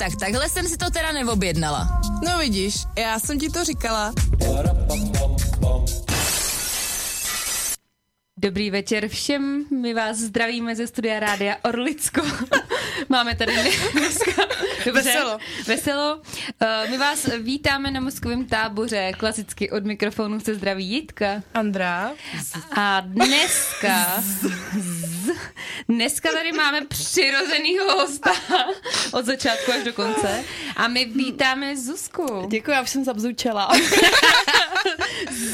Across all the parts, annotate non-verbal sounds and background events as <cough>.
tak takhle jsem si to teda neobjednala. No vidíš, já jsem ti to říkala. Dobrý večer všem, my vás zdravíme ze studia Rádia Orlicko. <laughs> Máme tady dneska dobře, Veselo. veselo. Uh, my vás vítáme na mozkovém táboře, klasicky od mikrofonu se zdraví Jitka. Andrá. A dneska, dneska tady máme přirozenýho hosta od začátku až do konce a my vítáme Zuzku. Děkuji, já už jsem zabzučela. <laughs>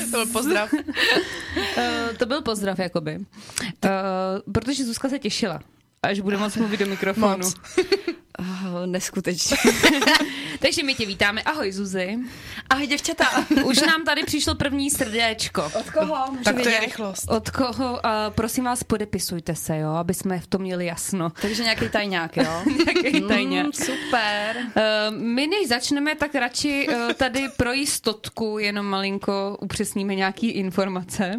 To byl pozdrav. Uh, to byl pozdrav, jakoby. Uh, protože Zuzka se těšila, až bude moc mluvit do mikrofonu. Moc. Oh, neskutečně. <laughs> Takže my tě vítáme. Ahoj, Zuzi. Ahoj, děvčata. <laughs> Už nám tady přišlo první srdéčko. Od koho? Můžu Tak to je rychlost. Od koho? Uh, prosím vás, podepisujte se, jo, aby jsme v tom měli jasno. Takže nějaký tajňák, jo? <laughs> Nějaký tajňák. Mm, super. Uh, my než začneme, tak radši uh, tady pro jistotku jenom malinko upřesníme nějaký informace.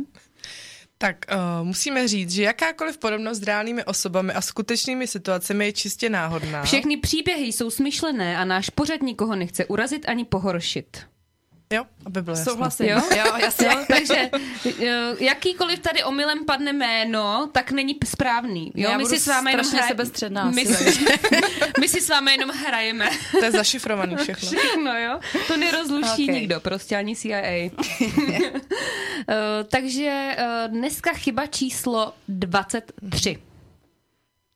Tak uh, musíme říct, že jakákoliv podobnost s reálnými osobami a skutečnými situacemi je čistě náhodná. Všechny příběhy jsou smyšlené a náš pořad nikoho nechce urazit ani pohoršit. Jo, aby bylo jasno. Souhlasím. Jo? Jo, <laughs> jasně. Jo, takže eh, jakýkoliv tady omylem padne jméno, tak není správný. Jo, Já my si s vámi jenom strašně hra- sebestředná My si, <laughs> my si s vámi jenom hrajeme. To je zašifrovaný <laughs> všechno. No jo, to nerozluští Ok. nikdo, prostě ani CIA. Eh, takže eh, dneska chyba číslo 23.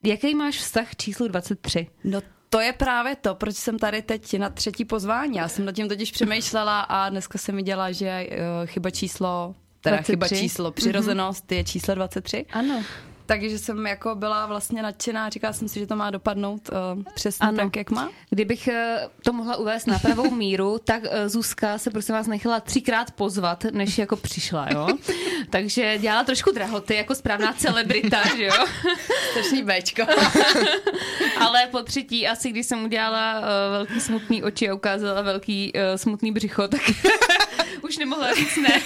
Jaký máš vztah číslu 23? No to je právě to, proč jsem tady teď na třetí pozvání. Já jsem nad tím totiž přemýšlela a dneska jsem viděla, že uh, chyba číslo, teda 23. chyba číslo, přirozenost mm-hmm. je číslo 23. Ano. Takže jsem jako byla vlastně nadšená říkala jsem si, že to má dopadnout uh, přesně Ano. tak, jak má. Kdybych eh, to mohla uvést na pravou <laughs> míru, tak eh, Zuzka se prosím vás nechala třikrát pozvat, než jako přišla, jo? <laughs> Takže dělala trošku drahoty jako správná celebrita, <laughs> že jo? Strašný Bčko. Ale po třetí, asi když jsem udělala uh, velký smutný oči a ukázala velký uh, smutný břicho, tak už nemohla říct ne.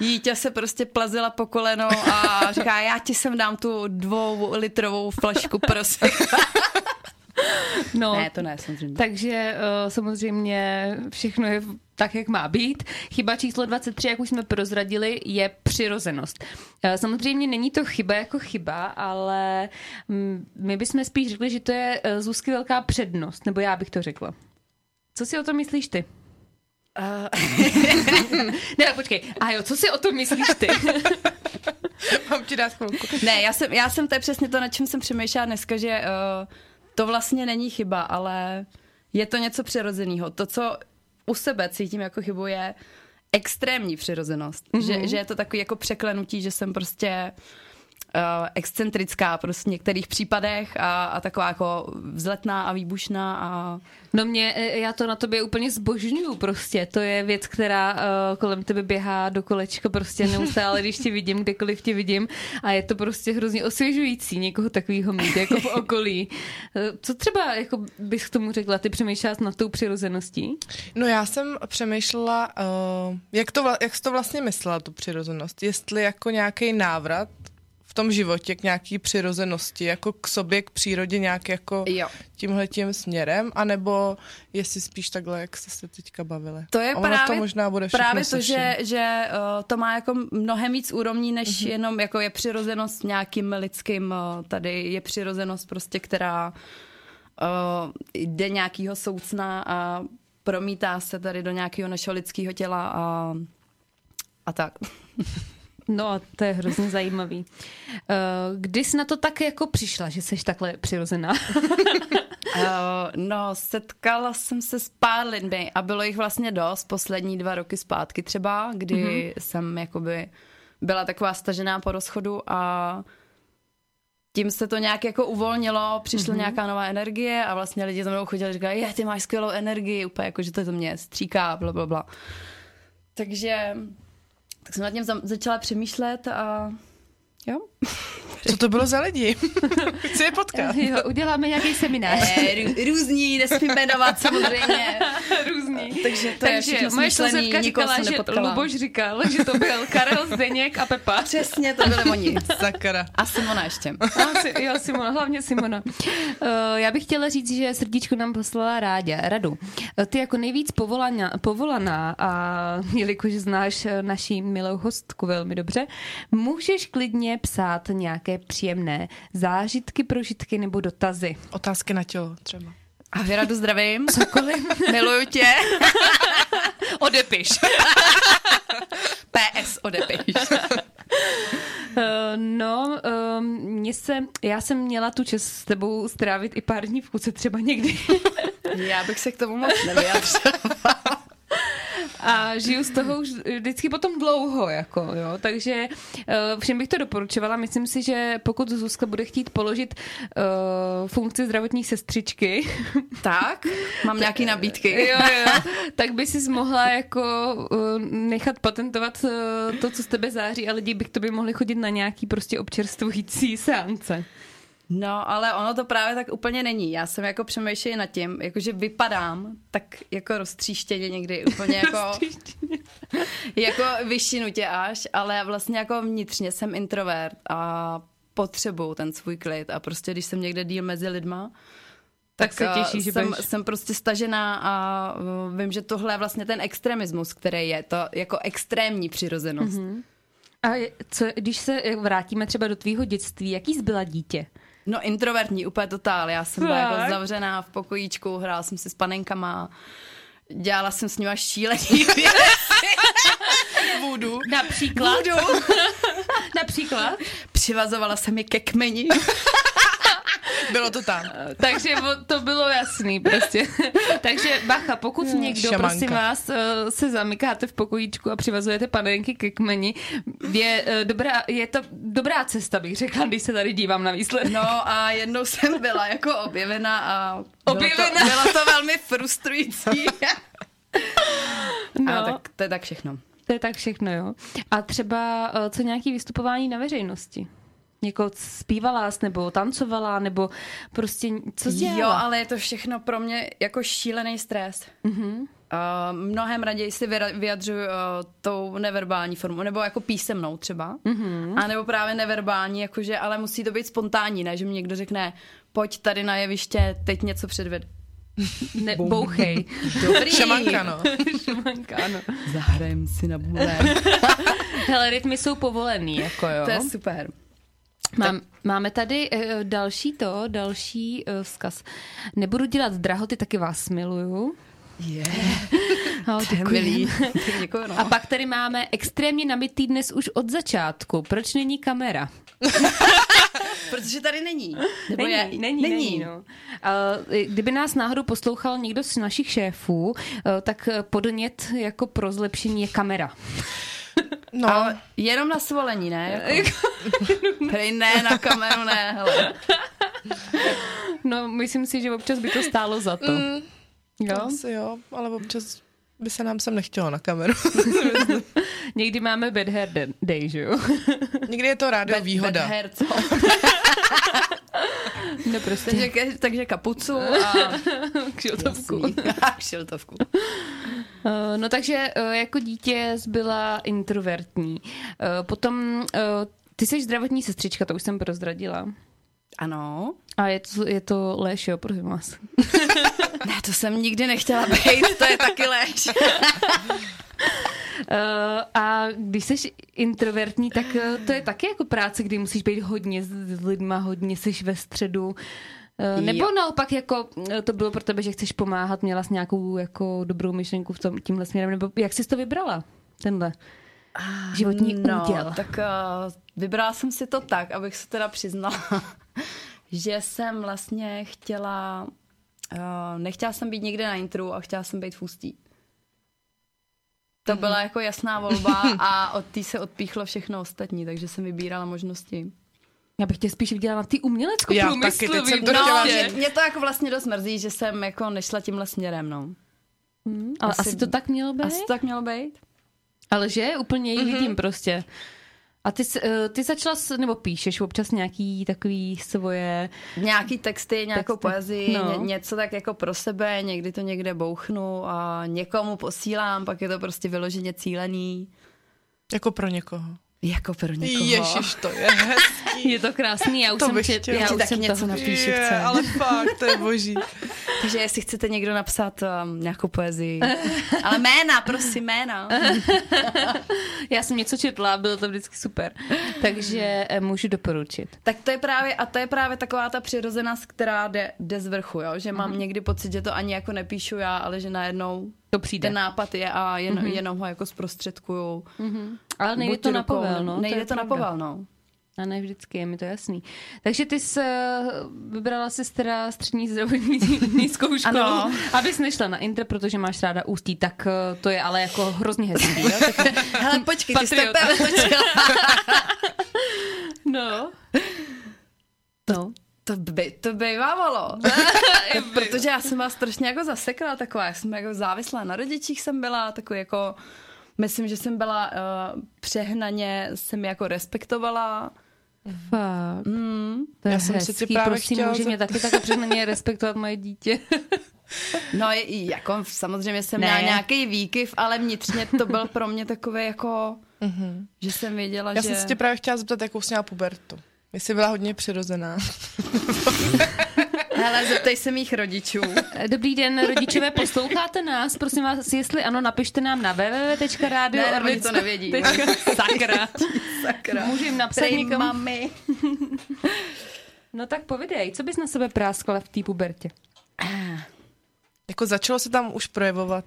Dítě se prostě plazila po koleno a říká, já ti sem dám tu dvou litrovou flašku, prosím. No, Ne, to ne, samozřejmě. takže uh, samozřejmě všechno je tak, jak má být. Chyba číslo 23, jak už jsme prozradili, je přirozenost. Uh, samozřejmě není to chyba jako chyba, ale my bychom spíš řekli, že to je uh, Zuzky velká přednost, nebo já bych to řekla. Co si o tom myslíš ty? Uh, <laughs> Ne, počkej. A jo, co si o tom myslíš ty? <laughs> Mám ti dát chvilku. ne, já jsem, já jsem to je přesně to, na čem jsem přemýšlela dneska, že uh, to vlastně není chyba, ale je to něco přirozeného. To, co u sebe cítím jako chybu, je extrémní přirozenost. Mm-hmm. Že, že je to takový jako překlenutí, že jsem prostě uh, excentrická prostě v některých případech a, a taková jako vzletná a výbušná a No mě, eh, já to na tobě úplně zbožňuju prostě. To je věc, která uh, kolem tebe běhá do kolečka prostě neustále, když tě vidím, kdekoliv tě vidím. A je to prostě hrozně osvěžující někoho takového mít jako v okolí. Eh, Co třeba jako bys k tomu řekla? Ty přemýšlela nad tou přirozeností? No já jsem přemýšlela, uh, jak, to, jak jsi to vlastně myslela, tu přirozenost. Jestli jako nějaký návrat tom životě k nějaký přirozenosti, jako k sobě, k přírodě nějak jako jo. tímhletím směrem, anebo jestli spíš takhle, jak jste se teďka bavili. To je právě, to možná bude právě to, že, že uh, to má jako mnohem víc úrovní, než Mhm. mm-hmm. jenom jako je přirozenost nějakým lidským. Uh, tady je přirozenost prostě, která uh, jde nějakýho soucna a promítá se tady do nějakého našeho lidského těla a, a tak. <laughs> No a to je hrozně zajímavý. Eh, Kdy jsi na to tak jako přišla, že jsi takhle přirozená? Uh, <laughs> no, setkala jsem se s pár lidmi a bylo jich vlastně dost, poslední dva roky zpátky třeba, kdy mm-hmm. jsem jakoby byla taková stažená po rozchodu a tím se to nějak jako uvolnilo, přišla mm-hmm. nějaká nová energie a vlastně lidi za mnou chodili a říkali, je, ty máš skvělou energii, úplně jako, že to, to mě stříká, bla, bla, bla. Takže tak jsem nad za- začala přemýšlet a jo. Co to bylo za lidi? <laughs> Chci je potkat. jo, uděláme nějaký seminář. Eh, rů- různí, nesmím jmenovat samozřejmě. <laughs> Různý. Takže to je Takže všechno moje sousedka nikoho říkala, že nepotkala. Luboš říkal, že to byl Karel Zdeněk a Pepa. Přesně, to byly oni. <laughs> Sakra. A Simona ještě. A, si- jo, Simona, hlavně Simona. Uh, já bych chtěla říct, že srdíčko nám poslala Rádě, Radu. Uh, ty jako nejvíc povolaná, povolaná a jelikož znáš eh, naší milou hostku velmi dobře, můžeš klidně psát nějaké příjemné zážitky, prožitky nebo dotazy. Otázky na tělo třeba. A Radu zdravím. Cokoliv. <laughs> Miluju tě. <laughs> Odepiš. <laughs> PS odepiš. Uh, no, um, mně se, já jsem měla tu čest s tebou strávit i pár dní v kuse třeba někdy. Já bych se k tomu moc nevyjadřila. A žiju z toho už vždycky potom dlouho, jako, jo. Takže uh, všem bych to doporučovala. Myslím si, že pokud Zuzka bude chtít položit uh, funkci zdravotní sestřičky, <laughs> Tak, mám nějaký nabídky. <laughs> jo, jo, tak by si mohla jako uh, nechat patentovat uh, to, co z tebe září a lidi by k tobě mohli chodit na nějaký prostě občerstvující seance. No, ale ono to právě tak úplně není. Já jsem jako přemýšlela nad tím, jakože vypadám tak jako roztříštěně někdy úplně <laughs> jako, jako vyšinutě až, ale vlastně jako vnitřně jsem introvert a potřebuju ten svůj klid a prostě když jsem někde díl mezi lidma, Tak se eh, těší, že jsem, budeš- jsem prostě stažená a eh, vím, že tohle je vlastně ten extremismus, který je, to jako extrémní přirozenost. Mm-hmm. A co, když se vrátíme třeba do tvýho dětství, jaký jsi byla dítě? No introvertní, úplně totál. Já jsem byla jako zavřená v pokojíčku, hrála jsem si s panenkama, dělala jsem s nima šílený <laughs> věci. Vůdu. Například? Budu. <laughs> Například? Přivazovala jsem je ke kmeni. Bylo to tam. Takže o- to bylo jasný prostě. <laughs> Takže bacha, pokud někdo, šamanka. prosím vás, eh, se zamykáte v pokojíčku a přivazujete panenky ke kmeni, je, eh, dobrá, je to dobrá cesta, bych řekla, když se tady dívám na výsledek. No a jednou jsem byla jako objevena a Objevena? Bylo, to, bylo to velmi frustrující. <laughs> No. A tak to je tak všechno. To je tak všechno, jo. A třeba eh, co nějaký vystupování na veřejnosti? Jako zpívala jsi, nebo tancovala, nebo prostě co jsi Jo, dělala? ale je to všechno pro mě jako šílený stres. Mm-hmm. Uh, mnohem raději si vyjadřuju uh, tou neverbální formou, nebo jako písemnou třeba. Mm-hmm. A nebo právě neverbální, jakože, ale musí to být spontánní, ne, že mi někdo řekne, pojď tady na jeviště, teď něco předved. Ne, bouchej. Dobrý. Šamanka, no. <laughs> Šamanka, ano. Zahrajem si na bule. <laughs> Hele, rytmy jsou povolený, jako jo. to je super. Mám, máme tady uh, další to, další uh, vzkaz. Nebudu dělat drahoty, taky vás miluju. Je, <laughs> No, to je. Děkuji, no. A pak tady máme extrémně nabitý dnes už od začátku. Proč není kamera? <laughs> Protože tady není. Nebo Není, je? není, není, no. Uh, kdyby nás náhodou poslouchal někdo z našich šéfů, tak eh, podnět jako pro zlepšení je kamera. No, Ale jenom na svolení, ne? Jako... <laughs> Prej ne, na kameru ne, hele. No, myslím si, že občas by to stálo za to. Mm, Jo? asi jo, ale občas by se nám sem nechtělo na kameru. <laughs> Někdy máme bad hair day- že jo? <laughs> Někdy je to rádio výhoda. Bad hair, co? <laughs> No prostě. takže, ke- takže kapucu a Kšiltovku. A kšiltovku. Uh, No takže uh, jako dítě jsi byla introvertní. Uh, Potom ty jsi zdravotní sestřička, to už jsem prozradila. Ano. A je to, je to léž, jo, prosím vás. <laughs> Ne, to jsem nikdy nechtěla být, to je taky lež. Uh, <laughs> a když jsi introvertní, tak uh, to je taky jako práce, kdy musíš být hodně s lidma, hodně jsi ve středu. Uh, nebo Jo. naopak jako to bylo pro tebe, že chceš pomáhat, měla jsi nějakou jako dobrou myšlenku v tom, tímhle směrem, nebo jak jsi to vybrala, tenhle životní no, úděl? tak uh, vybrala jsem si to tak, abych se teda přiznala, že jsem vlastně chtěla, uh, nechtěla jsem být někde na intru a chtěla jsem být v Ústí. To byla jako jasná volba a od té se odpíchlo všechno ostatní, takže jsem vybírala možnosti. Já bych tě spíš viděla na ty umělecko Já taky, teď jsem to No, mě, mě to jako vlastně dost mrzí, že jsem jako nešla tímhle směrem, no. Hmm, ale asi, asi- to tak mělo být? Asi to tak mělo být? Ale že? Úplně ji vidím prostě. A ty, eh, ty začala, nebo píšeš občas nějaký takový svoje... Nějaký texty, nějakou Texty. poezii, No. ně, něco tak jako pro sebe, někdy to někde bouchnu a někomu posílám, pak je to prostě vyloženě cílený, Jako pro někoho. Jako pro někoho. Ježiš, to je hezký. <laughs> Je to krásný, já už To jsem, tě, chtěla. já už taky jsem něco napíšu, Je, chce. ale fakt, to je boží. <laughs> Takže jestli chcete někdo napsat um, nějakou poezii. <laughs> Ale jména, prosím, jména. Já jsem něco četla, bylo to vždycky super. Takže eh, můžu doporučit. Tak to je právě, a to je právě taková ta přirozenost, která jde, jde z vrchu, jo? že mám někdy pocit, že to ani jako nepíšu já, ale že najednou To přijde. ten nápad je a jen, jenom ho jako zprostředkuju. Ale nejde Buď to na rukou, povel, no. Nejde je to na povel, no. A ne vždycky, je mi to jasný. Takže ty jsi eh, vybrala si teda střední zdravotní <laughs> zkoušku, Ano. abys nešla na Inter, protože máš ráda ústí, tak eh, to je ale jako hrozně hezký. Jo? Tak, <laughs> Hele, počkej, ty jsi to <laughs> no. No. To, by, to bývávalo. <laughs> Protože já jsem vás strašně jako zasekla taková, já jsem jako závislá na rodičích jsem byla, takový jako, myslím, že jsem byla uh, přehnaně, jsem jako respektovala. Fakt. Mm. To je Já jsem se hezký, tě právě prosím, chtěla může mě taky tak přesně respektovat moje dítě. <laughs> No, jako samozřejmě jsem Ne. měla nějaký výkyv, ale vnitřně to byl pro mě takové jako, že jsem věděla, Já že... jsem se tě právě chtěla zeptat, jakou jsi měla pubertu. Jestli byla hodně přirozená. <laughs> Hele, zeptej se mých rodičů. Dobrý den, rodičové, posloucháte nás? Prosím vás, jestli ano, napište nám na www.radio. Ne, oni to nevědí. Sakra. Sakra. Můžu jim napsat Prej někomu? mami. No tak povidej, co bys na sebe práskala v té pubertě? Jako začalo se tam už projevovat.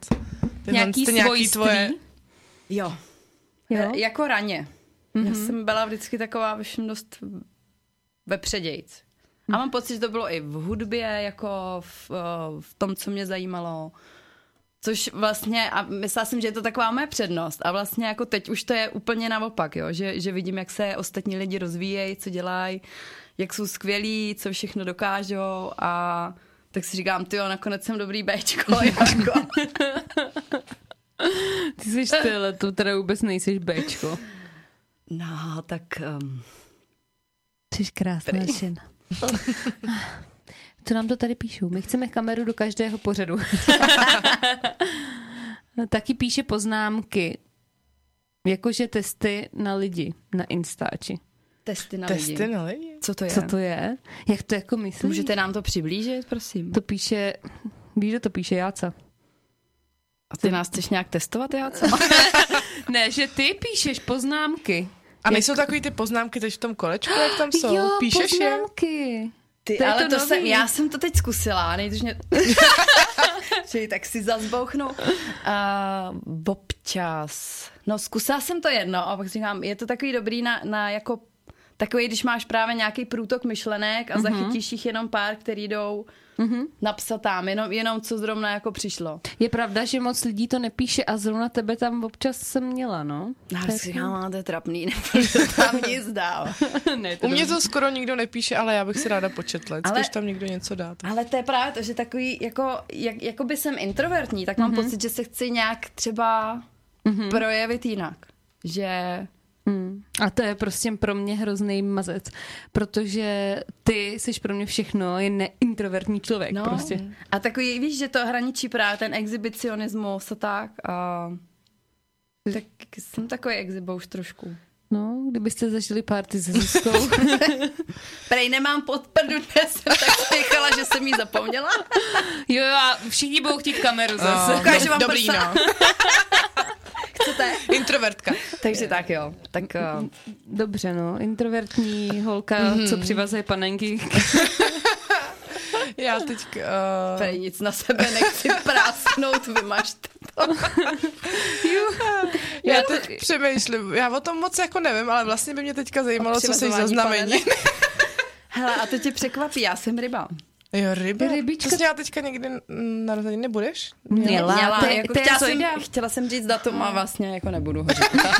Tyhle Nějaký ty svojství? tvoje... Jo. Jo? E, Jako raně. Mm-hmm. Já jsem byla vždycky taková všem dost vepředějc. A mám pocit, že to bylo i v hudbě, jako v, eh, v tom, co mě zajímalo. Což vlastně, a myslela jsem, že je to taková moje přednost. A vlastně jako teď už to je úplně naopak, jo? Že, že vidím, jak se ostatní lidi rozvíjejí, co dělají, jak jsou skvělí, co všechno dokážou a tak si říkám, ty jo, nakonec jsem dobrý Bčko, <laughs> jako. Ty jsi styl, tu teda vůbec nejsiš Bčko. No, tak um, Jsi krásná žena. <laughs> Co nám to tady píšou? My chceme kameru do každého pořadu. <laughs> Taky píše poznámky, jakože testy na lidi na Instači. testy na Testy lidi. na lidi? Co to je? Co to je? Jak to jako myslíš? Můžete nám to přiblížit, prosím? To píše, víš, že to píše Jáca. A ty nás chceš nějak testovat, já co? <laughs> Ne, že ty píšeš poznámky. A nejsou takový ty poznámky teď v tom kolečku, jak tam jsou? Jo, Píšeš je? poznámky. Ty, To je ale to to, jsem, já jsem to teď zkusila, nejdřív mě... <laughs> Čili tak si zazbouchnu. Uh, občas. No, zkusila jsem to jedno a pak si říkám, je to takový dobrý na, na jako takový, když máš právě nějaký průtok myšlenek a mm-hmm. zachytíš jich jenom pár, který jdou mm-hmm. napsat tam, jenom, jenom co zrovna jako přišlo. Je pravda, že moc lidí to nepíše a zrovna tebe tam občas jsem měla, no. Já si říkám, "Ale to je trapný, <laughs> nepíšu tam nic dál. <laughs> ne, U mě to skoro nikdo nepíše, ale já bych si ráda početla. Ale- když tam někdo něco dá. Tak... Ale to je právě to, že takový, jako, jak, jako by jsem introvertní, tak mám mm-hmm. pocit, že se chci nějak třeba mm-hmm. projevit jinak. Že Hmm. A to je prostě pro mě hrozný mazec, protože ty jsi pro mě všechno, je neintrovertní člověk no. prostě. A takový, víš, že to hraničí právě ten exhibicionismus a tak. A... Tak jsem takový exhibouš trošku. No, kdybyste zažili party se Zuzkou. <laughs> Prej nemám pod prdu, dnes jsem tak spěchala, že jsem jí zapomněla. jo, jo, a všichni budou chtít kameru zase. No, Ukážu vám Dobrý, prsa. no. <laughs> Chcete? Introvertka. Takže tak jo. Tak uh, Dobře, no, introvertní holka, mm-hmm. co přivazuje panenky. <laughs> Já teď... Uh... prej nic na sebe nechci prásknout, vymažte. <laughs> Já teď přemýšlím, já o tom moc jako nevím, ale vlastně by mě teďka zajímalo, co jsi za přivazování znamení. panenek. <laughs> Hele, a to tě překvapí, já jsem ryba. Jo, ryby. Rybička. Jsi měla teďka někdy narozeniny, nebudeš? Měla, Měla, to je- jako to je chtěla, jsem, Zoida. chtěla jsem říct datum a vlastně jako nebudu ho říkat.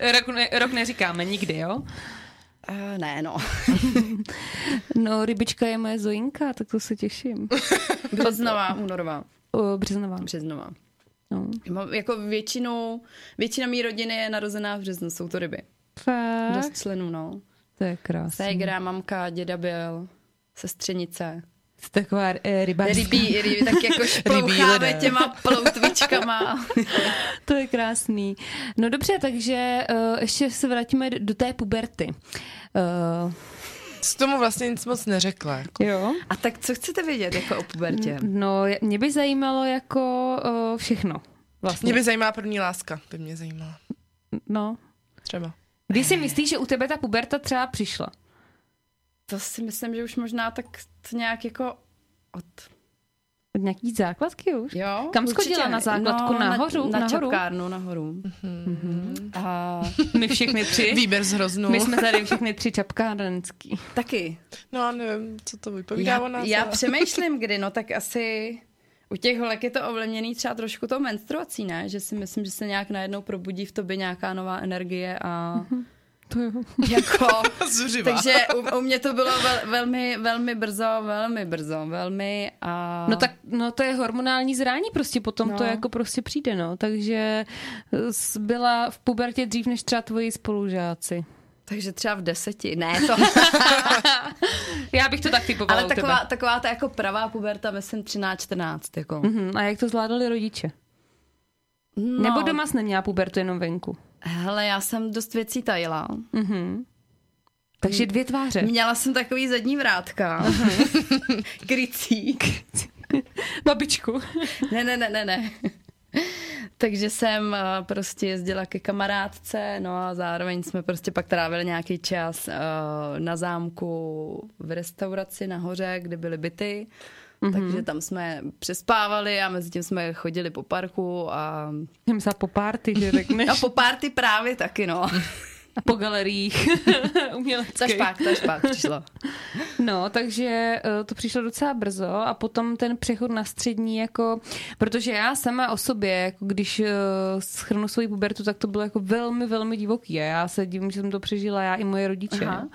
<laughs> Rok, ne, rok neříkáme nikdy, jo? uh, ne, no. No, rybička je moje Zoinka, tak to se těším. Březnová, únorová, O, březnová. březnová. No. Mám- Jako většinu, většina mý rodiny je narozená v březnu, jsou to ryby. Fakt? Dost členů, no. To je krásné. Ségra, mamka, děda byl, sestřenice. Jsi taková eh, ryba. Rybí, rybí, tak jako <laughs> šploucháme těma ploutvičkama. <laughs> To je krásný. No dobře, takže uh, ještě se vrátíme do, do té puberty. Uh, S tomu vlastně nic moc neřekla. Jako. jo. A tak co chcete vědět jako o pubertě? No, je- mě by zajímalo jako uh, všechno. Vlastně. Mě by zajímala první láska, by mě zajímala. No. Třeba. Kdy si myslíš, že u tebe ta puberta třeba přišla? To si myslím, že už možná tak nějak jako od... Od nějaký základky už? Jo, Kam jsi určitě. chodila na základku? No, Nahoru? Na, na Nahoru? čapkárnu, nahoru. Mm-hmm. A <laughs> My všechny tři. Výběr z hroznu. My jsme tady všechny tři čapkárenský. taky. No a nevím, co to vypovídá Já, o nás. já ale- přemýšlím, kdy, no tak asi u těch holek je to ovlivněný třeba trošku tou menstruací, ne? Že si myslím, že se nějak najednou probudí v tobě nějaká nová energie a To jo. <laughs> jako... <laughs> Takže u, u mě to bylo vel, velmi, velmi brzo, velmi brzo, velmi a... No tak, no to je hormonální zrání prostě, potom No. to jako prostě přijde, no. Takže byla v pubertě dřív než třeba tvoji spolužáci. Takže třeba v deseti, ne to, <laughs> Já bych to tak typovala ale taková, taková ta jako pravá puberta, myslím 13-14, jako. Mhm, a jak to zvládali rodiče? No, Nebo doma jsi neměla pubertu jenom venku? Hele, já jsem dost věcí tajila. Mhm. Takže dvě tváře. Měla jsem takový zadní vrátka. <laughs> Krycík. <laughs> Babičku. <laughs> Ne, ne, ne, ne, ne. Takže jsem eh, prostě jezdila ke kamarádce, no a zároveň jsme prostě pak trávili nějaký čas eh, na zámku v restauraci nahoře, kde byly byty. Mm-hmm. Takže tam jsme přespávali a mezi tím jsme chodili po parku a, Já myslela po party, že řekneš. a po party právě taky, no. <laughs> A po galeriích <laughs> uměleckých. Taž pak, taž pak přišlo. No, takže eh, to přišlo docela brzo a potom ten přechod na střední, jako, protože já sama o sobě, jako když uh, schrnu svoji pubertu, tak to bylo jako velmi, velmi divoký a já se divím, že jsem to přežila já i moje rodiče. Aha.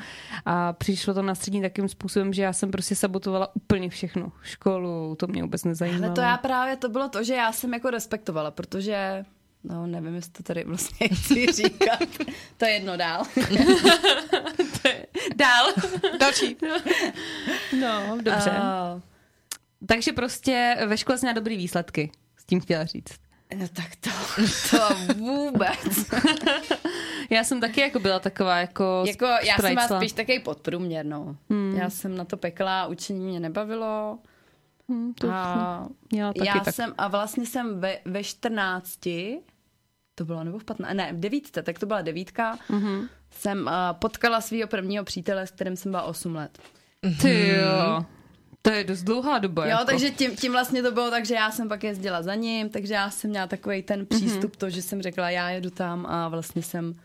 A přišlo to na střední takým způsobem, že já jsem prostě sabotovala úplně všechno. Školu, to mě vůbec nezajímalo. Ale to já právě, to bylo to, že já jsem jako respektovala, protože No, nevím, jestli to tady vlastně <laughs> chci říkat. To je jedno dál. <laughs> Dál. Další. No, dobře. Uh, Takže prostě ve škole jsi měla dobrý výsledky, s tím chtěla říct. no tak to, to vůbec. <laughs> Já jsem taky jako byla taková jako jako já jsem byla spíš takový podprůměr, no. Hmm. Já jsem na to pekla, učení mě nebavilo. Hmm, to A měla taky já tak. jsem, a vlastně jsem ve, ve 14, to bylo nebo v 15, ne, v devítce, tak to byla devítka, mm-hmm. jsem uh, potkala svého prvního přítele, s kterým jsem byla 8 let. Ty jo. To je dost dlouhá doba. Jo, jako. takže tím, tím vlastně to bylo tak, že já jsem pak jezdila za ním, takže já jsem měla takový ten přístup, mm-hmm. to, že jsem řekla, já jedu tam a vlastně jsem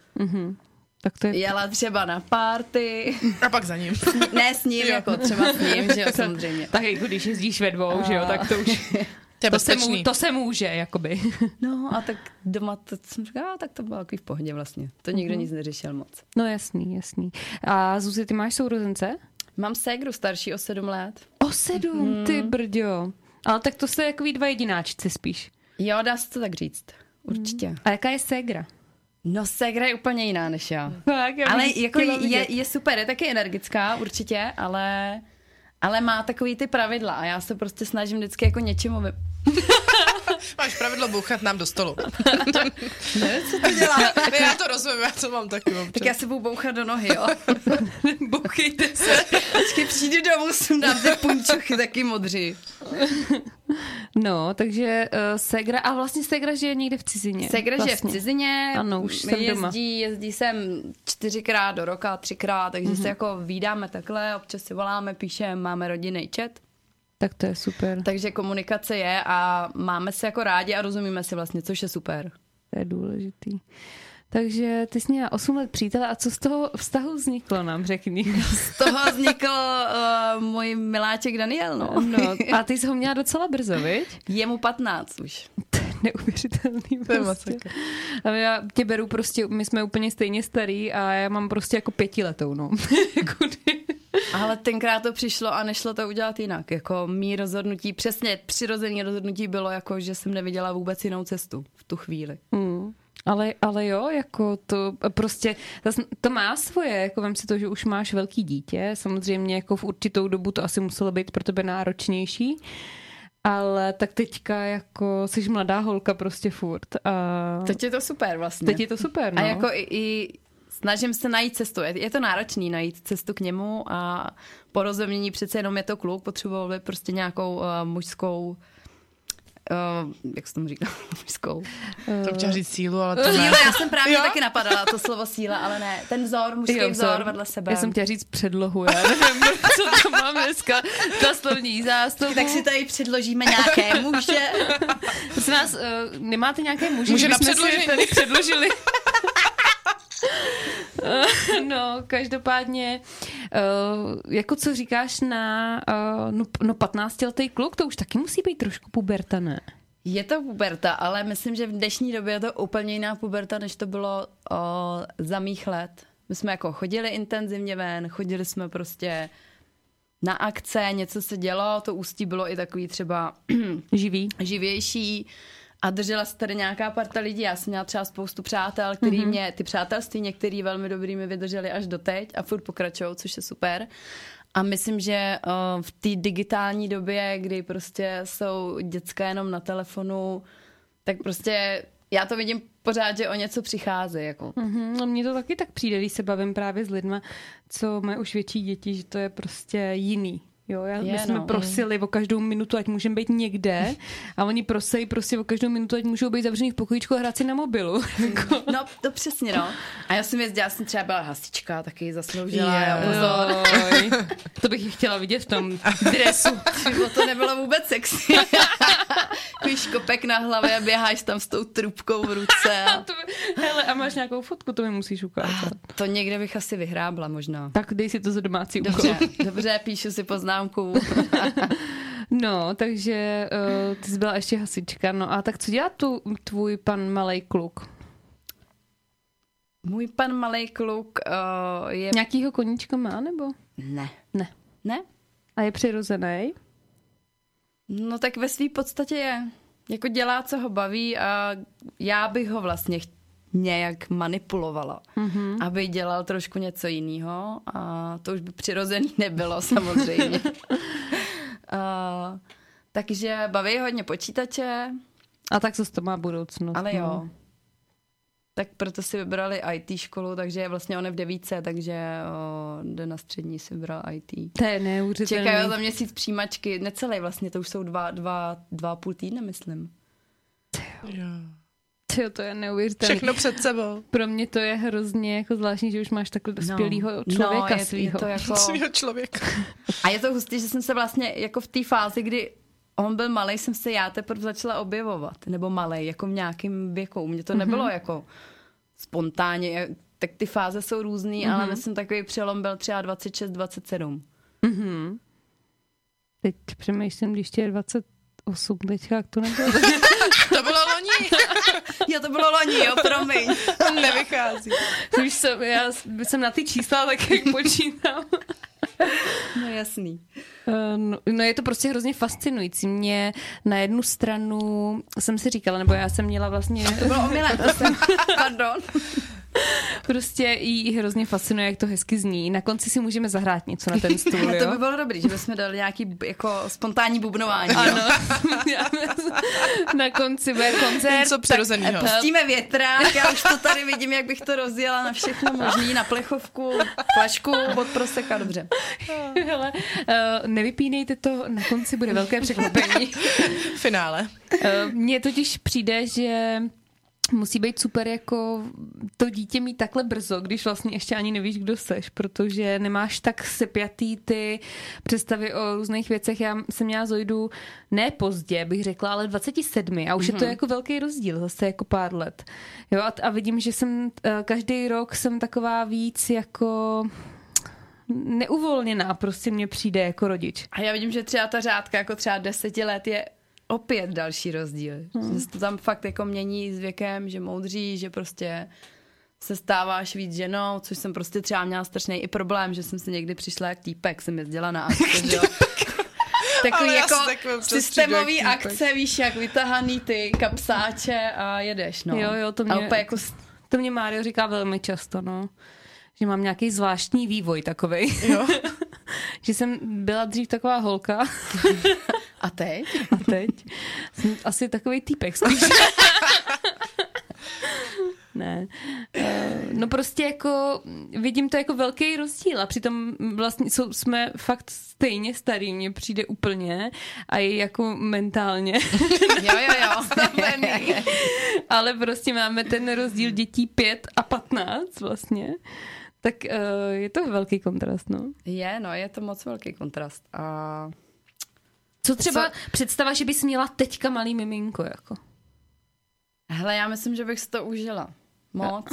Tak to je... jela třeba na party, A pak za ním. ne s ním, jako třeba s ním, že jo, <laughs> samozřejmě. Tak jako když jezdíš ve dvou, že jo, tak to už... <laughs> To je To se, mu, to se může, jakoby. <laughs> No a tak doma to jsem říkala, "A, tak to bylo takový v pohodě vlastně. To nikdo nic neřešil moc. No jasný, jasný. A Zuzi, ty máš sourozence? Mám ségru starší o sedm let. O sedm, ty brďo. Ale tak to se jako dva jedináčci spíš. Jo, dá se to tak říct. Určitě. A jaká je ségra? No, ségra je úplně jiná než já. <laughs> Tak, já Ale jako je, je super, je taky energická určitě, ale, ale má takový ty pravidla a já se prostě snažím vždycky jako něčemu. <laughs> Máš pravidlo bouchat nám do stolu. <laughs> Ne, co to dělá? Ne, já to rozumím, já to mám taky občas. Tak já se budu bouchat do nohy, jo. <laughs> Bouchejte se. Počkej, přijdu domů, sundám ty punčochy taky modří. No, takže uh, ségra, a vlastně ségra žije někde v cizině. Segra vlastně. žije v cizině, Ano, už jsem jezdí, doma. jezdí sem čtyřikrát do roka, třikrát, takže mm-hmm. se jako vídáme takhle, občas si voláme, píšeme, máme rodinný chat, Tak to je super. takže komunikace je a máme se jako rádi a rozumíme si vlastně, což je super. To je důležitý. Takže ty jsi měla 8 let přítele a co z toho vztahu vzniklo nám, řekni. <laughs> Z toho vznikl uh, můj miláček Daniel, no. No, a ty jsi ho měla docela brzo, viď? Je mu 15 už. To je neuvěřitelný To je prostě. A já tě beru prostě, my jsme úplně stejně starý a já mám prostě jako pětiletou, no. <laughs> Ale tenkrát to přišlo a nešlo to udělat jinak. Jako mý rozhodnutí, přesně přirozený rozhodnutí bylo jako, že jsem neviděla vůbec jinou cestu v tu chvíli. Hmm. Ale, ale jo, jako to prostě, to má svoje, jako vem si to, že už máš velký dítě, samozřejmě jako v určitou dobu to asi muselo být pro tebe náročnější, ale tak teďka jako jsi mladá holka prostě furt a Teď je to super vlastně. teď je to super, no. A jako i, i snažím se najít cestu. Je, je to náročný najít cestu k němu a porozumění přece jenom je to kluk, potřeboval by prostě nějakou uh, mužskou Uh, jak se tomu říká? <laughs> mužskou. To chtěla říct sílu, ale to ne. Síla, já jsem právě Jo? taky napadala to slovo síla, ale ne. Ten vzor, mužský Jo, vzor, vedle sebe. Já jsem chtěla říct předlohu, já nevím, <laughs> co to mám dneska, ta slovní zástupu. Tak si tady předložíme nějaké muže. <laughs> Prosím vás, uh, nemáte nějaké Muže že na předložení. tady předložili? Eh, <laughs> no, každopádně, uh, jako co říkáš na uh, no, no 15 letý kluk, to už taky musí být trošku puberta, ne? Je to puberta, ale myslím, že v dnešní době je to úplně jiná puberta, než to bylo o, za mých let. My jsme jako chodili intenzivně ven, chodili jsme prostě na akce, něco se dělo, to ústí bylo i takový třeba Živý. <clears throat> živější a držela se tady nějaká parta lidí. Já jsem měla třeba spoustu přátel, který mm-hmm. mě, ty přátelství některý velmi dobrý mi vydrželi až doteď a furt pokračují, což je super. A myslím, že uh, v té digitální době, kdy prostě jsou děcka jenom na telefonu, tak prostě já to vidím pořád, že o něco přichází. Jako. Mhm, no mně to taky tak přijde, když se bavím právě s lidma, co mají už větší děti, že to je prostě jiný. Jo, já, Je, my jsme no. prosili o každou minutu, ať můžeme být někde a oni prosejí prostě o každou minutu, ať můžou být zavřený v pokojíčku a hrát si na mobilu. <laughs> Jako- No, to přesně, no. A já jsem jezdila, já jsem třeba byla hasička, taky zasloužila. Jo. Pozor. To bych ji chtěla vidět v tom dresu. <laughs> To nebylo vůbec sexy. <laughs> Takový škopek na hlavě a běháš tam s tou trubkou v ruce. A to, hele, a máš nějakou fotku, to mi musíš ukázat. to někde bych asi vyhrábla možná. Tak dej si to za domácí úkol. Dobře, dobře, píšu si poznámku. <laughs> No, takže uh, ty jsi byla ještě hasička. No a tak co dělá tu tvůj pan malý kluk? Můj pan malý kluk uh, je... Nějakýho koníčka má, nebo? Ne. Ne. Ne? A je přirozený? No tak ve své podstatě je. Jako dělá, co ho baví a já bych ho vlastně nějak manipulovala, mm-hmm. aby dělal trošku něco jiného a to už by přirozený nebylo <laughs> samozřejmě. <laughs> uh, takže baví ho hodně počítače, A tak zase to má budoucnost. ale no. jo. Tak proto si vybrali IT školu, takže vlastně on je v devíce, takže o, jde na střední si vybral IT. To je neuvěřitelný. Čekají za měsíc přijímačky, necelý vlastně, to už jsou dva, dva, dva a půl týdne, myslím. Jo. Tyjo, to je neuvěřitelný. Všechno před sebou. Pro mě to je hrozně jako zvláštní, že už máš takhle dospělýho no, člověka je, svýho. Je to jako... <laughs> Svýho člověka. A je to hustý, že jsem se vlastně jako v té fázi, kdy on byl malý, jsem se já teprve začala objevovat. Nebo malý, jako v nějakém věku. Mně to nebylo mm-hmm. jako spontánně. Tak ty fáze jsou různý, mm-hmm. ale myslím takový přelom byl třeba 26, 27. Mhm. Teď přemýšlím, když tě je 28, teďka jak to nebylo. <laughs> To bylo loni. Jo, to bylo loni, jo, promiň. Nevychází. Už jsem, já jsem na ty čísla tak, jak počítám. No jasný. Eh, No, no je to prostě hrozně fascinující. Mě na jednu stranu jsem si říkala, nebo já jsem měla vlastně To bylo omylem, to <laughs> jsem, pardon. <laughs> prostě jí hrozně fascinuje, jak to hezky zní. Na konci si můžeme zahrát něco na ten stůl, <laughs> Ale to jo? by bylo dobrý, že bychom dali nějaký jako spontánní bubnování. jo. Ano. <laughs> na konci bude koncert. Něco přirozenýho. Pustíme větrák, já už to tady vidím, jak bych to rozjela na všechno možný, na plechovku, flašku od proseka, dobře. Hele, uh, nevypínejte to, na konci bude velké překvapení. Finále. Uh, Mně totiž přijde, že musí být super jako to dítě mít takhle brzo, když vlastně ještě ani nevíš, kdo seš, protože nemáš tak sepjatý ty představy o různých věcech. Já jsem měla Zojdu ne pozdě, bych řekla, ale 27 a už mm-hmm. je to jako velký rozdíl, zase jako pár let. Jo, a, a vidím, že jsem eh, každý rok jsem taková víc jako neuvolněná, prostě mně přijde jako rodič. A já vidím, že třeba ta řádka jako třeba deseti let je opět další rozdíl. Hmm. Že se to tam fakt jako mění s věkem, že moudří, že prostě se stáváš víc ženou, což jsem prostě třeba měla strašný i problém, že jsem si někdy přišla jak týpek, jsem jezdila na akce, že jo. takový jako systémový jak týpek. akce, víš, jak vytahaný ty kapsáče a jedeš, no. Jo, jo, to A mě- úplně jako To mě Mário říká velmi často, no. Že mám nějaký zvláštní vývoj takovej. Jo. <laughs> že jsem byla dřív taková holka <laughs> A teď? a teď jsem asi takový týpek <laughs> ne. Eh, No prostě jako vidím to jako velký rozdíl a přitom vlastně jsou, jsme fakt stejně starý, mně přijde úplně a i jako mentálně. <laughs> Jo, jo, jo. ale prostě máme ten rozdíl dětí 5 a 15 vlastně. Tak uh, je to velký kontrast, no. Je, no, je to moc velký kontrast. A Co třeba Co- představa, že bys měla teďka malý miminko, jako? hele, já myslím, že bych si to užila. Moc.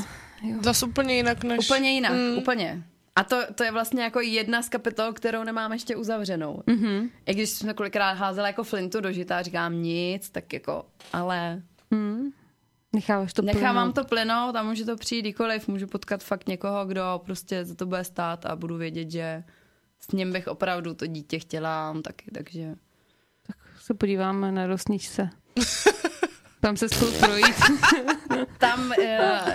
Zas úplně jinak než... Úplně jinak, Mm. úplně. A to, to je vlastně jako jedna z kapitol, kterou nemám ještě uzavřenou. Mhm. I když jsme kolikrát házela jako flintu do žita, říkám nic, tak jako, ale Hmm. Necháváš to nechávám plynout. to plynout a může to přijít kdykoliv, můžu potkat fakt někoho, kdo prostě za to bude stát a budu vědět, že s ním bych opravdu to dítě chtěla taky, takže... Se podíváme na rosničce. <laughs> Tam se spolu projít. <laughs> Tam uh,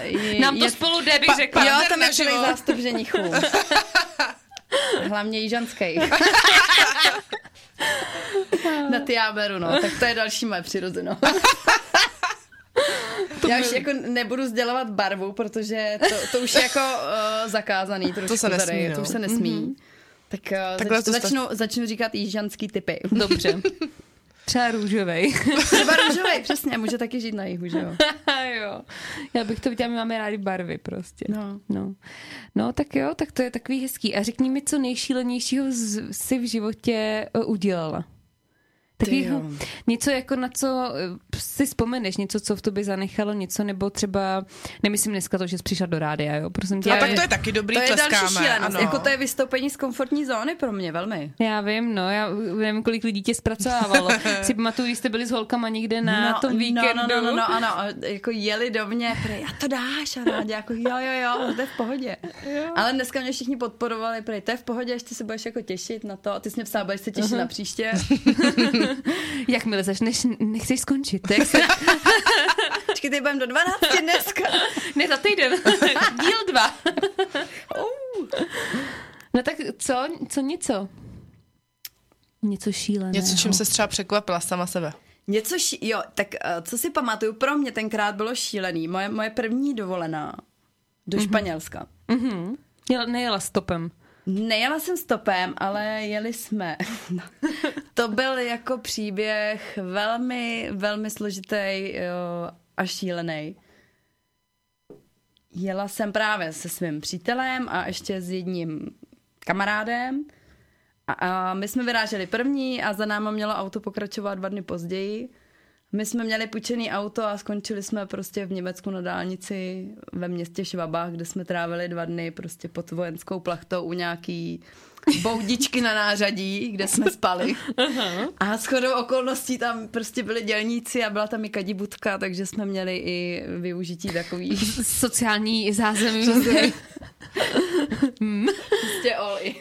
je, Nám to je, spolu jde, bych Pa- řekla. Jo, tam je celý zástup ženichů. <laughs> Hlavně jižanský. Na ty já beru, no. Tak to je další moje přirozeno. Já už jako nebudu sdělovat barvu, protože to, to už je jako uh, zakázaný trošku se nesmí, tady, no. to už se nesmí. Mm-hmm. Tak uh, zač, to začnu, začnu říkat jižanský typy. Dobře. Třeba růžovej. <laughs> Třeba růžovej, přesně, může taky žít na jihu, že jo? <laughs> jo. Já bych to viděla, my máme rádi barvy prostě. No. No. no, tak jo, tak to je takový hezký. A řekni mi, co nejšílenějšího si v životě uh, udělala. Takovýho, jo. něco jako na co eh, si vzpomeneš, něco, co v tobě zanechalo, něco, nebo třeba, nemyslím dneska to, že jsi přišla do rádia, jo, prosím tě. A tak to je taky dobrý, To je další tleskáme. šílenost. Ano. Jako to je vystoupení z komfortní zóny pro mě, velmi. Já vím, no, já nevím, kolik lidí tě zpracovávalo. <laughs> si pamatuju, když jste byli s holkama někde na tom víkendu. No, no, no, no, ano, a jako jeli do mě, prej, a to dáš, a Nádě, jako jo, jo, jo, to je v pohodě. Jo. Ale dneska mě všichni podporovali, prej, to je v pohodě, ještě se budeš jako těšit na to, a ty jsi mě psala, budeš se těšit uh-huh. na příště. <laughs> <laughs> Jakmile začneš, nechceš skončit, tak se... <laughs> Počkej, ty budem do 12 dneska. <laughs> ne, za týden. Díl dva. no tak co, co něco? Něco šíleného. Něco, čím se třeba překvapila sama sebe. Něco, ší... jo, tak uh, co si pamatuju, pro mě tenkrát bylo šílený. Moje, moje první dovolená do mm-hmm. Španělska. Mhm. Jela, nejela stopem. Nejela jsem stopem, ale jeli jsme. <laughs> To byl jako příběh velmi, velmi složitý a šílený. Jela jsem právě se svým přítelem a ještě s jedním kamarádem. A, a my jsme vyráželi první a za náma mělo auto pokračovat dva dny později. My jsme měli půjčený auto a skončili jsme prostě v Německu na dálnici ve městě Švabách, kde jsme trávili dva dny prostě pod vojenskou plachtou u nějaký boudičky na nářadí, kde jsme spali. A shodou okolností tam prostě byli dělníci a byla tam i kadibudka, takže jsme měli i využití takový <laughs> Sociální zázemí. prostě all in.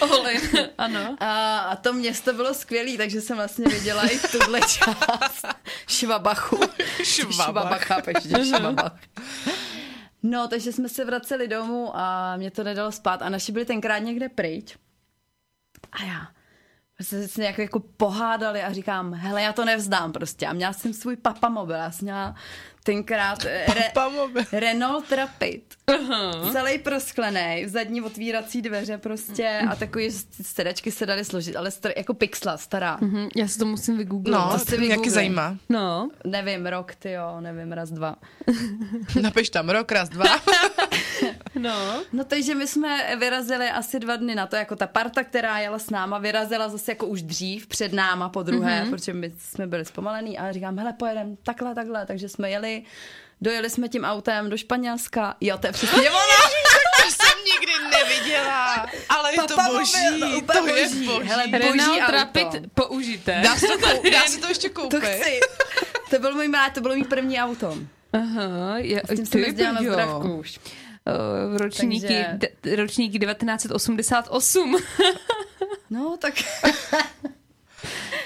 Olin. Ano. A, a to město bylo skvělé, takže jsem vlastně viděla i tuhle část Švabachu. Švabach. Švabach, chápeš, Švabach. No, takže jsme se vraceli domů a mě to nedalo spát a naši byli tenkrát někde pryč. A já se nějak jako pohádali a říkám, hele, já to nevzdám prostě. A měla jsem svůj papamobil, já jsem měla tenkrát eh, re. Renault Trapid. Celý prosklený, v zadní otvírací dveře prostě a takový sedačky se daly složit, ale star, jako pixla, stará. Mhm, Já si to musím vygooglovat. No, To si to mě jaký vygoogli. zajímá. No. Nevím, rok, ty jo, nevím, raz, dva. <laughs> Napiš tam rok, raz, dva. <laughs> No. No takže my jsme vyrazili asi dva dny na to, jako ta parta, která jela s náma, vyrazila zase jako už dřív, před náma po druhé, mm-hmm. protože my jsme byli zpomalení a říkám, hele, pojedem takhle, takhle, takže jsme jeli, dojeli jsme tím autem do Španělska, jo, to je přesně <laughs> ono. to jsem nikdy neviděla. Ale je to Papamobil, boží, no, úplně to je boží. boží. Hele, boží Renault auto. Rapid použité. Dá se to, <laughs> kou- dá se to ještě To koupit? chci. To byl můj to bylo mý první auto. Aha, je, S tím jsem jezdila na jo. zdravku už. Uh, ročníky, Takže- de, ročníky 1988. No, tak <laughs>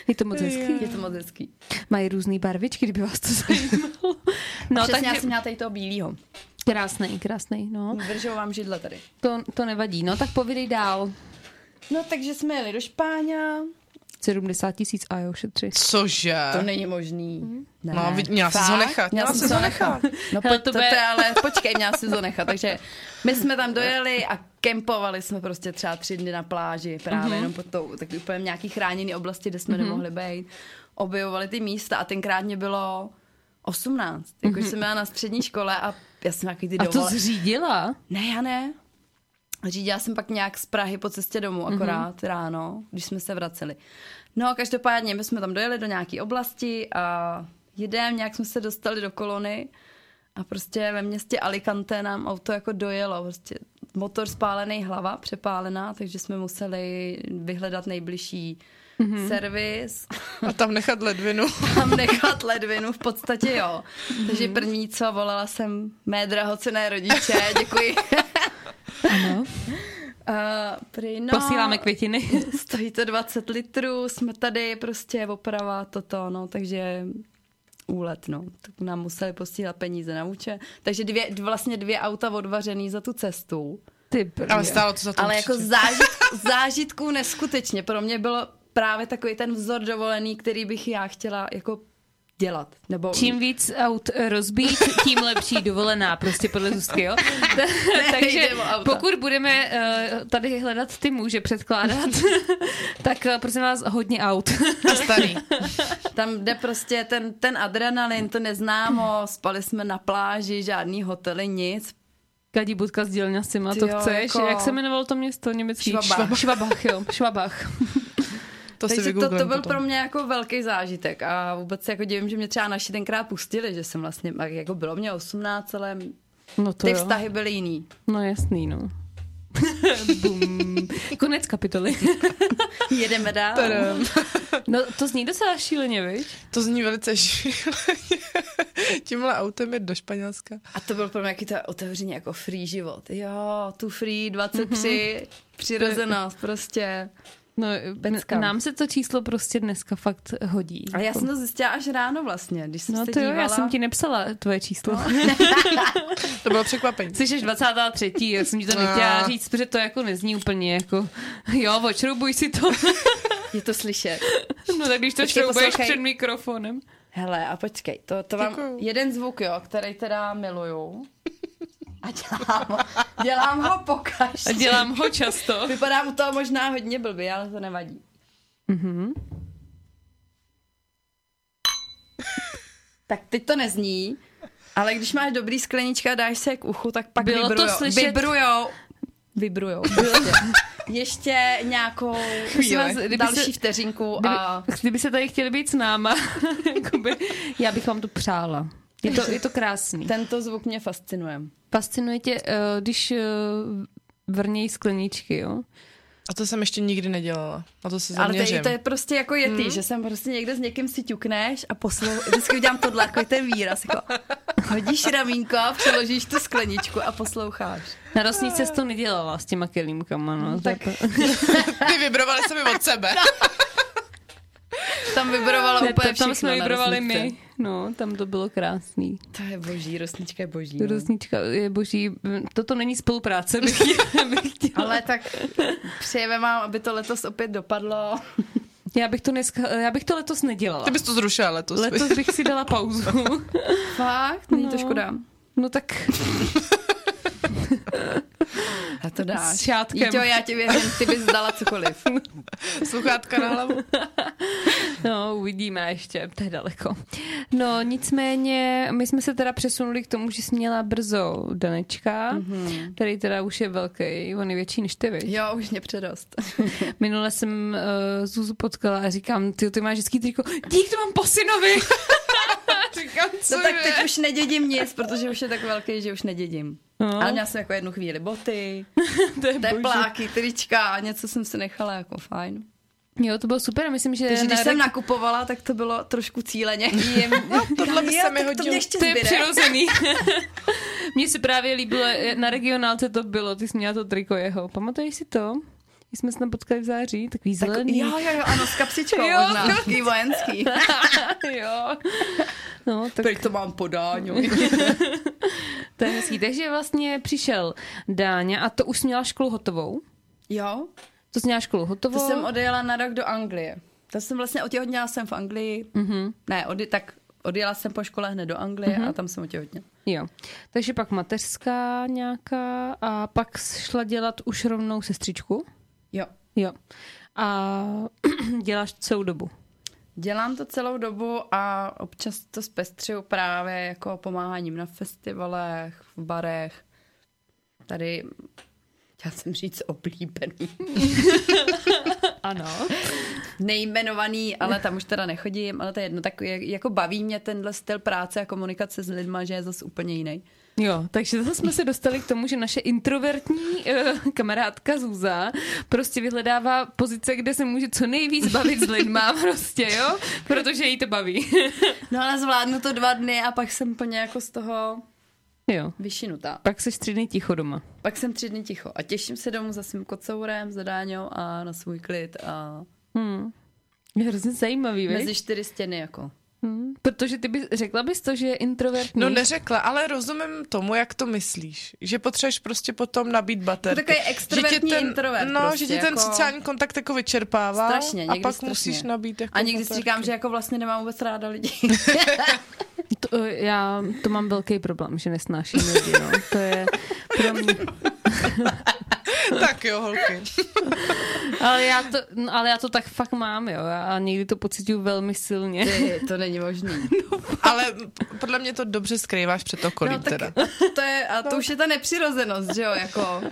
Je to moc hezký. Je to moc hezký. Mají různé barvičky, kdyby vás to <laughs> zajímalo. No, Přesně, takže já jsem měla tady toho bílýho. krásný, krásný, no. Držou vám židle tady. To, to nevadí, no tak povídej dál. No takže jsme jeli do Špáňa. 70 tisíc a jo, šetři. Cože? To není možný. Ne. No, měla jsi ho nechat, Měla měla jsem jsi ho ho nechat. No pojď, to to, bude- to, ale <laughs> počkej, měla si to nechat. Takže my jsme tam dojeli a kempovali jsme prostě třeba tři dny na pláži, právě Mhm. jenom pod tou taky úplně nějaký chráněný oblasti, kde jsme nemohli být. Objevovali ty místa a tenkrát mě bylo 18. Jakože jsem byla na střední škole a já jsem nějaký ty. A to zřídila? Ne, já ne. Řídila jsem pak nějak z Prahy po cestě domů, akorát mm-hmm. ráno, když jsme se vraceli. No a každopádně my jsme tam dojeli do nějaké oblasti a jedem, nějak jsme se dostali do kolony a prostě ve městě Alicante nám auto jako dojelo, prostě motor spálený, hlava přepálená, takže jsme museli vyhledat nejbližší mm-hmm. servis A tam nechat ledvinu. <laughs> tam nechat ledvinu, v podstatě jo. Takže první co, volala jsem mé drahocené rodiče, děkuji. <laughs> Ano. Uh, <laughs> prý, no, Posíláme květiny. <laughs> Stojí to 20 litrů, jsme tady prostě oprava toto, no, takže úlet, no. Tak nám museli posílat peníze na úče. Takže dvě, vlastně dvě auta odvařený za tu cestu. Ty brně. Ale stálo to za to Ale jako zážitku, <laughs> zážitků neskutečně. Pro mě bylo právě takový ten vzor dovolený, který bych já chtěla jako dělat. Nebo Čím víc aut rozbít, <laughs> tím lepší dovolená, prostě podle Zuzky, jo? <laughs> <laughs> Takže pokud budeme uh, tady hledat ty muže předkládat, tak uh, prosím vás hodně aut. starý. Tam jde prostě ten, ten adrenalin, to neznámo, spali jsme na pláži, žádný hotely, nic. Kadí budka s dílňasima, Ty to jo, chceš? jako- Jak se jmenovalo to město německý? Švabach. Švabach, jo, Švabach. To Takže to, to byl potom. pro mě jako velký zážitek a vůbec se jako divím, že mě třeba naši tenkrát pustili, že jsem vlastně, jako bylo mě 18, ale No to ty jo. vztahy byly jiný. No jasný, no. <laughs> Bum. Konec kapitoly. <laughs> Jedeme dál. Tadam. No to zní docela šíleně, viď? To zní velice šíleně. Tímhle autem je do Španělska. A to byl pro mě jaký to otevřený jako free život. Jo, tu free 23, přirozenost prostě. No, Pecka. nám se to číslo prostě dneska fakt hodí. Ale já jsem to zjistila až ráno vlastně, když jsem No se to jo, dívala. já jsem ti nepsala tvoje číslo. No. <laughs> To bylo překvapení. Jsi až 23. Já jsem ti to nechtěla No. říct, protože to jako nezní úplně jako <laughs> jo, očroubuj si to. <laughs> Je to slyšet. No tak když to Počkej, šroubuješ poslouchej. před mikrofonem. Hele, a počkej, to, to vám Děkuju. jeden zvuk, jo, který teda miluju. A dělám, dělám ho pokaždé. A dělám ho často. <laughs> Vypadám u toho možná hodně blbě, ale to nevadí. Mhm. Tak teď to nezní, ale když máš dobrý sklenička a dáš se k uchu, tak pak Bylo to vibrujou. slyšet- Vibrujou. Vibrujou. Prostě. Ještě nějakou vás, kdyby další se- vteřinku Kdyby, a... kdyby se tady chtěli být s náma, <laughs> jakoby, já bych vám to přála. Je to, je to krásný. Tento zvuk mě fascinuje. Fascinuje tě, eh, když eh, vrnějí skleničky, jo? A to jsem ještě nikdy nedělala. A to se Ale to zaměřím. je, to je prostě jako yeti, hmm. že jsem prostě někde s někým si ťukneš a poslou... Vždycky udělám tohle, jako ten výraz, jako hodíš ramínko, přeložíš tu skleničku a posloucháš. Na rostnice jsi to nedělala s těma kelímkama, no. Tak- Ty vybrovali se mi od sebe. <laughs> Tam vybrovalo Ne, úplně to, tam všechno jsme vybrovali my. No, tam to bylo krásný. To je boží, rosnička je boží. No. Rosnička je boží. Toto není spolupráce, bych, chtěla- <laughs> bych chtěla. Ale tak přejeme vám, aby to letos opět dopadlo. <laughs> Já bych to dneska, já bych to letos nedělala. Ty bys to zrušila letos. Letos bych si dala pauzu. Fakt? Není to No. škoda. No tak <laughs> to dáš. S šátkem. Jíťo, já ti věřím, ty bys dala cokoliv. <laughs> Sluchátka na hlavu. <laughs> No, uvidíme ještě, to je daleko. No, nicméně, my jsme se teda přesunuli k tomu, že jsi měla brzo Danečka, mm-hmm. který teda už je velký, on je větší než ty, viď? Jo, už mě předost. <laughs> Minule jsem uh, Zuzu potkala a říkám, ty, ty máš vždycky triko, dík, to mám po synovi. říkám, co No tak teď už nedědím nic, protože už je tak velký, že už nedědím. No. Ale měla jsem jako jednu chvíli boty, <laughs> to je boží. tepláky, trička a něco jsem si nechala jako fajn. Jo, to bylo super, myslím, že Takže když na jsem nakupovala, tak to bylo trošku cíleně. <laughs> No, tohle by se mi tak to hodilo. mě ještě To je přirozený. <laughs> Mně se právě líbilo, na regionálce to bylo, ty jsi měla to triko jeho. Pamatuješ si to? jsme se tam potkali v září, takový Tak, zelený. jo, jo, jo, ano, s kapsičkou Jo, možná, takový vojenský. jo. No, tak Teď to mám podání. To je hezký. Takže vlastně přišel Dáňa a to už měla školu hotovou. Jo, To jsi měla školu hotovou. to jsem odjela na rok do Anglie. To jsem vlastně otěhotněla jsem v Anglii. Mm-hmm. Ne, ody, tak odjela jsem po škole hned do Anglie mm-hmm. a tam jsem otěhotněla. Jo. Takže pak mateřská nějaká a pak šla dělat už rovnou sestřičku. Jo. Jo. A <clears throat> děláš celou dobu. Dělám to celou dobu a občas to zpestřuju právě jako pomáháním na festivalech, v barech. Tady, chtěla jsem říct oblíbený, <laughs> Ano. nejmenovaný, ale tam už teda nechodím, ale to je jedno, tak jako baví mě tenhle styl práce a komunikace s lidma, že je zase úplně jiný. Jo, takže zase jsme se dostali k tomu, že naše introvertní uh, kamarádka Zuza prostě vyhledává pozice, kde se může co nejvíc bavit s lidma <laughs> prostě, jo? Protože jí to baví. <laughs> No ale zvládnu to dva dny a pak jsem plně jako z toho jo. vyšinutá. Pak seš tři dny ticho doma. Pak jsem tři dny ticho a těším se domů za svým kocourem, za Dáňou a na svůj klid a Hmm. Je hrozně zajímavý, mezi čtyři stěny jako. Hmm. Protože ty bys, řekla bys to, že je introvertní. No neřekla, ale rozumím tomu, jak to myslíš. Že potřebuješ prostě potom nabít baterky. To takový extrovertní že ten, introvert No, prostě, že ti ten jako- sociální kontakt jako vyčerpává Strašně, a pak strašně. musíš nabít jako A někdy si říkám, že jako vlastně nemám vůbec ráda lidi. <laughs> To, já to mám velký problém, že nesnáším lidi, no. To je pro mě... <laughs> Tak jo, holky. Ale já to, no, ale já to tak fakt mám, jo. A někdy to pocituju velmi silně. Ty, to není možný. <laughs> Ale podle mě to dobře skrýváš před okolí No, tak teda. to je, a to už je ta nepřirozenost, že jo, jako.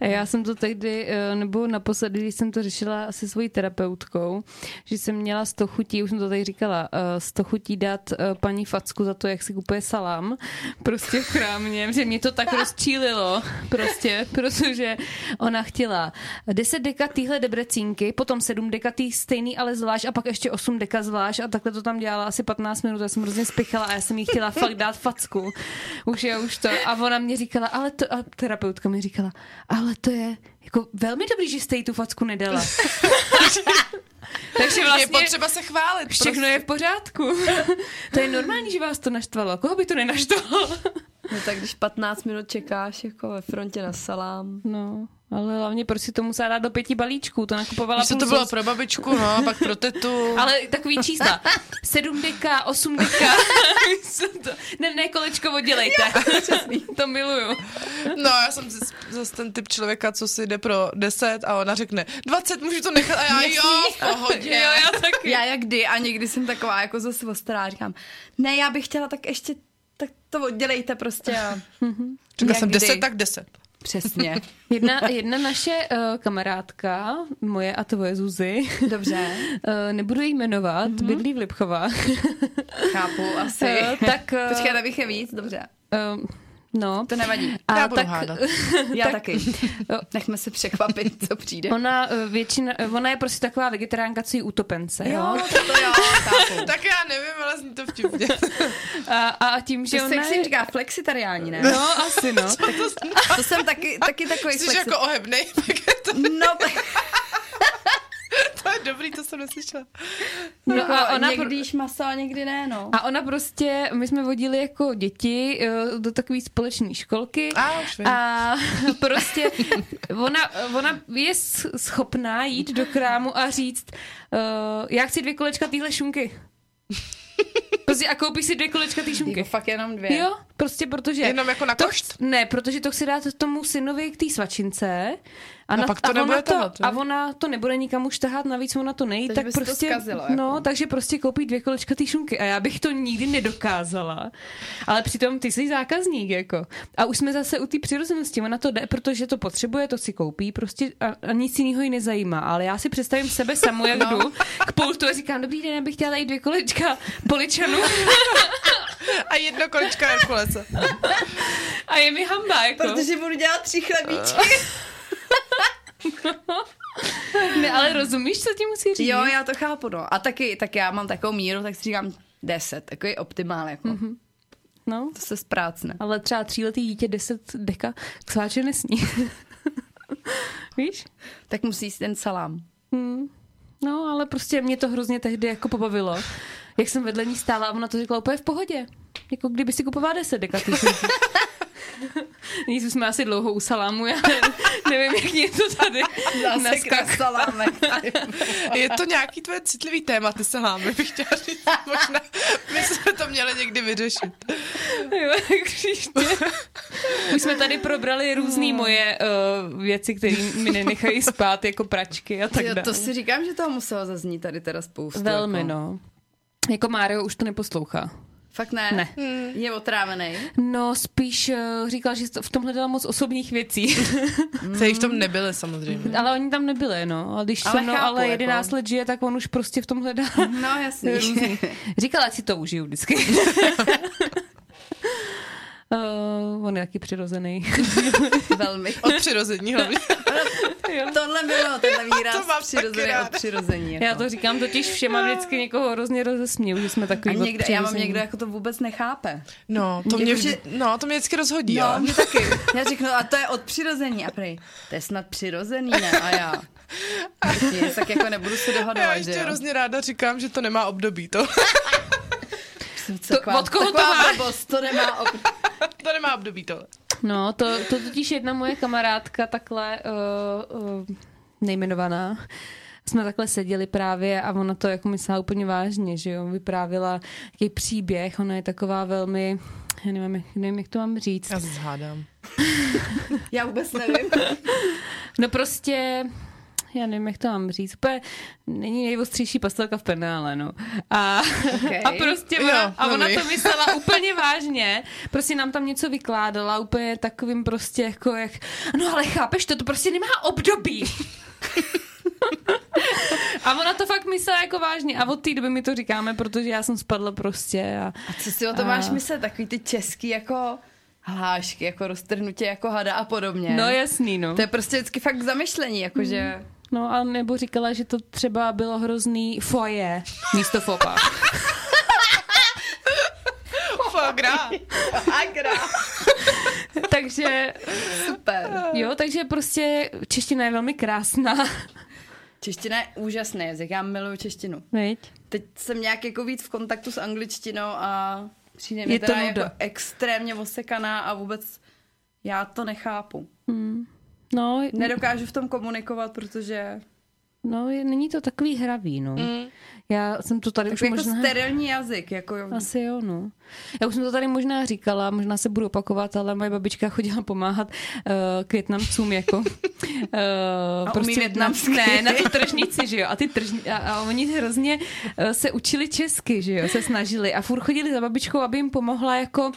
Já jsem to tehdy, eh, nebo naposledy, když jsem to řešila se svojí terapeutkou, že jsem měla 100 chutí, už jsem to tady říkala, eh, 100 chutí dát eh, paní Facku za to, jak si kupuje salám, prostě v krámě, že mě to tak rozčílilo, prostě, <laughs> protože ona chtěla 10 deka týhle debrecínky, potom 7 deka tý stejný, ale zvlášť a pak ještě 8 deka zvlášť a takhle to tam dělala asi 15 minut, já jsem hrozně spěchala a já jsem jí chtěla fakt dát facku. Už je, už to. A ona mě říkala, ale to, a terapeutka mi říkala, ale to je jako velmi dobrý, že jste jí tu facku nedala. <laughs> Takže Je vlastně potřeba se chválit. všechno je v pořádku. to je normální, že vás to naštvalo. Koho by to nenaštvalo? No tak když 15 minut čekáš jako ve frontě na salám. No, ale hlavně proč si to musela dát do pěti balíčků? To nakupovala co to bylo pro babičku, no, a pak pro tetu. <laughs> Ale takový čísla. <laughs> 7 deka, 8 deka. <laughs> ne, ne, kolečko oddělejte. to miluju. No, já jsem zas- zase ten typ člověka, co si jde pro 10 a ona řekne 20, můžu to nechat a já jo, v pohodě. Jo, já taky. Já jak kdy a někdy jsem taková jako zase ostrá, říkám, ne, já bych chtěla tak ještě, tak to oddělejte prostě a... <laughs> Řekla Jak jsem kdy. 10, tak 10. Přesně. Jedna, jedna naše uh, kamarádka, moje a tvoje Zuzy, Dobře, uh, <laughs> nebudu jí jmenovat, mm-hmm. bydlí v Lipchovách. chápu asi. Eh, tak, eh, Počkej, abych je víc, dobře. uh, no. To nevadí. A Já budu tak, hádat. <laughs> Já tak- taky. Nechme se překvapit, co přijde. Ona, eh, většina, eh, ona je prostě taková vegetariánka, co jí utopence, jo? Jo, to, to jo. Tak já nevím, ale zní to vtipně. <laughs> A, a tím, že To ona se je... říká flexitariální, ne? No, asi no. <laughs> To jsem taky, taky takový Jsi flexi... jako ohebnej, tak je to, No, tak <laughs> to je dobrý, to jsem neslyšela. No jako a ona, někdy jíš maso a někdy ne, no. a ona prostě, my jsme vodili jako děti eh, do takové společné školky A, už vím. a <laughs> prostě ona, ona je schopná jít do krámu a říct, uh, já chci dvě kolečka téhle šunky. <laughs> Prostě a koupí si dvě kolečka té šunky. Jako fakt jenom dvě. Jo, prostě protože... Jenom jako na to, košt? Ne, protože to chci dát tomu synovi k té svačince. A, A pak to a nebude ona to, tahat, jo? A ona to nebude nikam už tahat, navíc ona to nejí, Takže tak se to prostě... zkazilo, jako. No, takže prostě koupí dvě kolečka té šunky a já bych to nikdy nedokázala. Ale přitom ty jsi zákazník, jako. A už jsme zase u té přirozenosti, ona to jde, protože to potřebuje, to si koupí, prostě a, a nic jiného ji nezajímá. Ale já si představím sebe samu, jak <laughs> no. jdu k pultu a říkám, dobrý den, já bych chtěla jít dvě kolečka poličanu <laughs> A jedno kolečko Herkulese. a je mi hamba, jako. Protože budu dělat tři chlebíčky. <laughs> Ne, ale rozumíš, co ti musí říct? Jo, já to chápu, no. A taky, tak já mám takovou míru, tak si říkám deset, takový optimál, jako. Mm-hmm. No, To se zprácne. ale třeba tříletý dítě 10 deka k sváče nesní. <laughs> Víš? Tak musí jíst ten salám. Hmm. No, ale prostě mě to hrozně tehdy jako pobavilo. Jak jsem vedle ní stála a ona to řekla úplně v pohodě. Jako kdyby si kupovala 10 dekatýšů. Nyní jsme asi dlouho u salámu, já nevím, jak mě to tady naskak. salámek. Je to nějaký tvoje citlivý téma, ty salámy, bych chtěla říct. Možná my jsme to měli někdy vyřešit. Jo, příště. Už jsme tady probrali různé moje uh, věci, které mi nenechají spát, jako pračky a tak dále. to si říkám, že toho muselo zaznít tady teda spoustu. Velmi, jako. no. Jako Mário už to neposlouchá. Fakt ne? Ne. Je otrávený. No, spíš uh, říkal, že v tom hledala moc osobních věcí. <laughs> Který v tom nebyly samozřejmě. ale oni tam nebyli, no. A když Ale se mnou chápu, ale jako. 11 let žije, tak on už prostě v tom hledá. No jasný. Různý. <laughs> Říkala, ať si to užiju vždycky. <laughs> Uh, on je taky přirozený. <laughs> Velmi. Od přirození hlavně. <laughs> Tohle bylo, tenhle <laughs> výraz To mám přirozený od přirození. Jako. Já to říkám totiž všem a vždycky někoho hrozně rozesměju, že jsme a takový někde, já mám někdo, jako to vůbec nechápe. No, to mě, vždy, no, to mě vždycky rozhodí, No, ale. mě taky. Já řeknu, a to je od přirození. A prej, to je snad přirozený, ne? A já. Nic, tak jako nebudu se Já dohadovat, ještě že jo? hrozně ráda říkám, že to nemá období, to. Jsem To- od koho to taková máš? blbost, to nemá ob... <laughs> to nemá období, to. No, to, to totiž jedna moje kamarádka takhle uh, uh, nejmenovaná, jsme takhle seděli právě a ona to jako myslela úplně vážně, že jo, vyprávila jaký příběh, ona je taková velmi, já nevím, jak, nevím, jak to mám říct. Já se zhádám. <laughs> Já vůbec nevím. No prostě, já nevím, jak to mám říct, úplně není nejostřejší pastelka v penále, no. A, Okay. a prostě ona, Jo, a ona to myslela úplně vážně, prostě nám tam něco vykládala, úplně takovým prostě jako jak, no ale chápeš to, to prostě nemá období. <laughs> A ona to fakt myslela jako vážně a od té doby mi to říkáme, protože já jsem spadla prostě a A co si o tom A- máš myslet? Takový ty český jako hlášky, jako roztrhnutě jako hada a podobně. no jasný, no. To je prostě vždycky fakt zamyšlení, jakože... No a nebo říkala, že to třeba bylo hrozný foje místo fopa. Fagra. Agra. takže Super. jo, takže prostě čeština je velmi krásná. Čeština je úžasný jazyk, já miluju češtinu. Viď? Teď jsem nějak jako víc v kontaktu s angličtinou a přijde Je mi to teda nuda. jako extrémně osekaná a vůbec já to nechápu. No, Nedokážu v tom komunikovat, protože no, je- není to takový hravý, no. Mm. Já jsem to tady už jako možná... sterilní jazyk, jako Asi jo, no. Já už jsem to tady možná říkala, možná se budu opakovat, ale moje babička chodila pomáhat uh, k Větnamcům jako. <laughs> Uh, umí větnamsky. Ne, na tu tržnici, že jo. A, ty tržni, a, a oni hrozně uh, se učili česky, že jo, se snažili. A furt chodili za babičkou, aby jim pomohla jako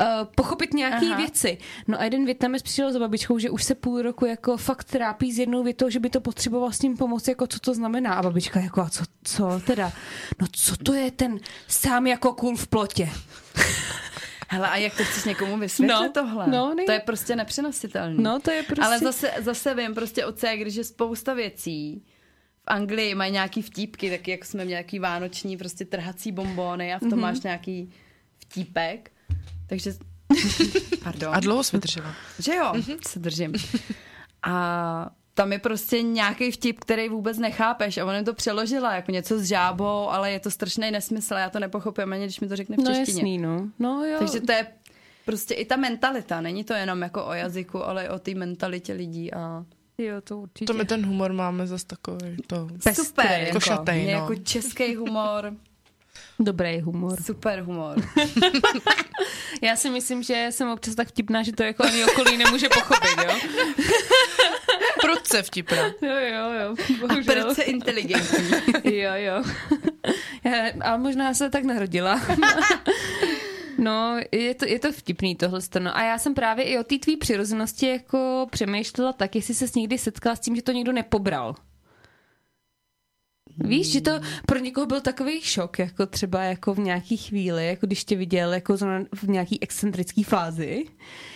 uh, pochopit nějaké věci. No a jeden Větnamec přišel za babičkou, že už se půl roku jako fakt trápí s jednou větou, že by to potřeboval s ním pomoct, jako co to znamená. A babička jako, a co, co teda? No co to je ten sám jako kůl v plotě? <laughs> Hele, a jak to chceš někomu vysvětlit No, tohle? no, nej- To je prostě nepřenositelné. No to je prostě... Ale zase, zase vím prostě od C, když je spousta věcí. V Anglii mají nějaký vtípky, tak jak jsme měli nějaký vánoční prostě trhací bombóny a v tom Mhm. mm-hmm. máš nějaký vtípek. Takže, <laughs> pardon. A dlouho jsme držela. Že jo, mm-hmm. se držím. A tam je prostě nějaký vtip, který vůbec nechápeš a ona to přeložila jako něco s žábou, ale je to strašný nesmysl a já to nepochopím ani, když mi to řekne v No češtině. jasný, no. No jo. Takže to je prostě i ta mentalita, není to jenom jako o jazyku, ale i o té mentalitě lidí a jo, to určitě. To my ten humor máme zase takový. To. Pestrý. super, Jako jako, no. jako český humor, <laughs> Dobrý humor. super humor. <laughs> Já si myslím, že jsem občas tak vtipná, že to jako ani okolí nemůže pochopit, jo? <laughs> Prudce vtipná. Jo, jo, jo. A Bohužel. prce inteligentní. <laughs> Jo, jo. Já, ale možná se tak narodila. No, je to, je to vtipný tohle. No a já jsem právě i o té tvý přirozenosti jako přemýšlela tak, jestli se někdy setkala s tím, že to někdo nepobral. Víš, že to pro někoho byl takový šok, jako třeba jako v nějaký chvíli, jako když tě viděl jako zrovna v nějaký excentrický fázi.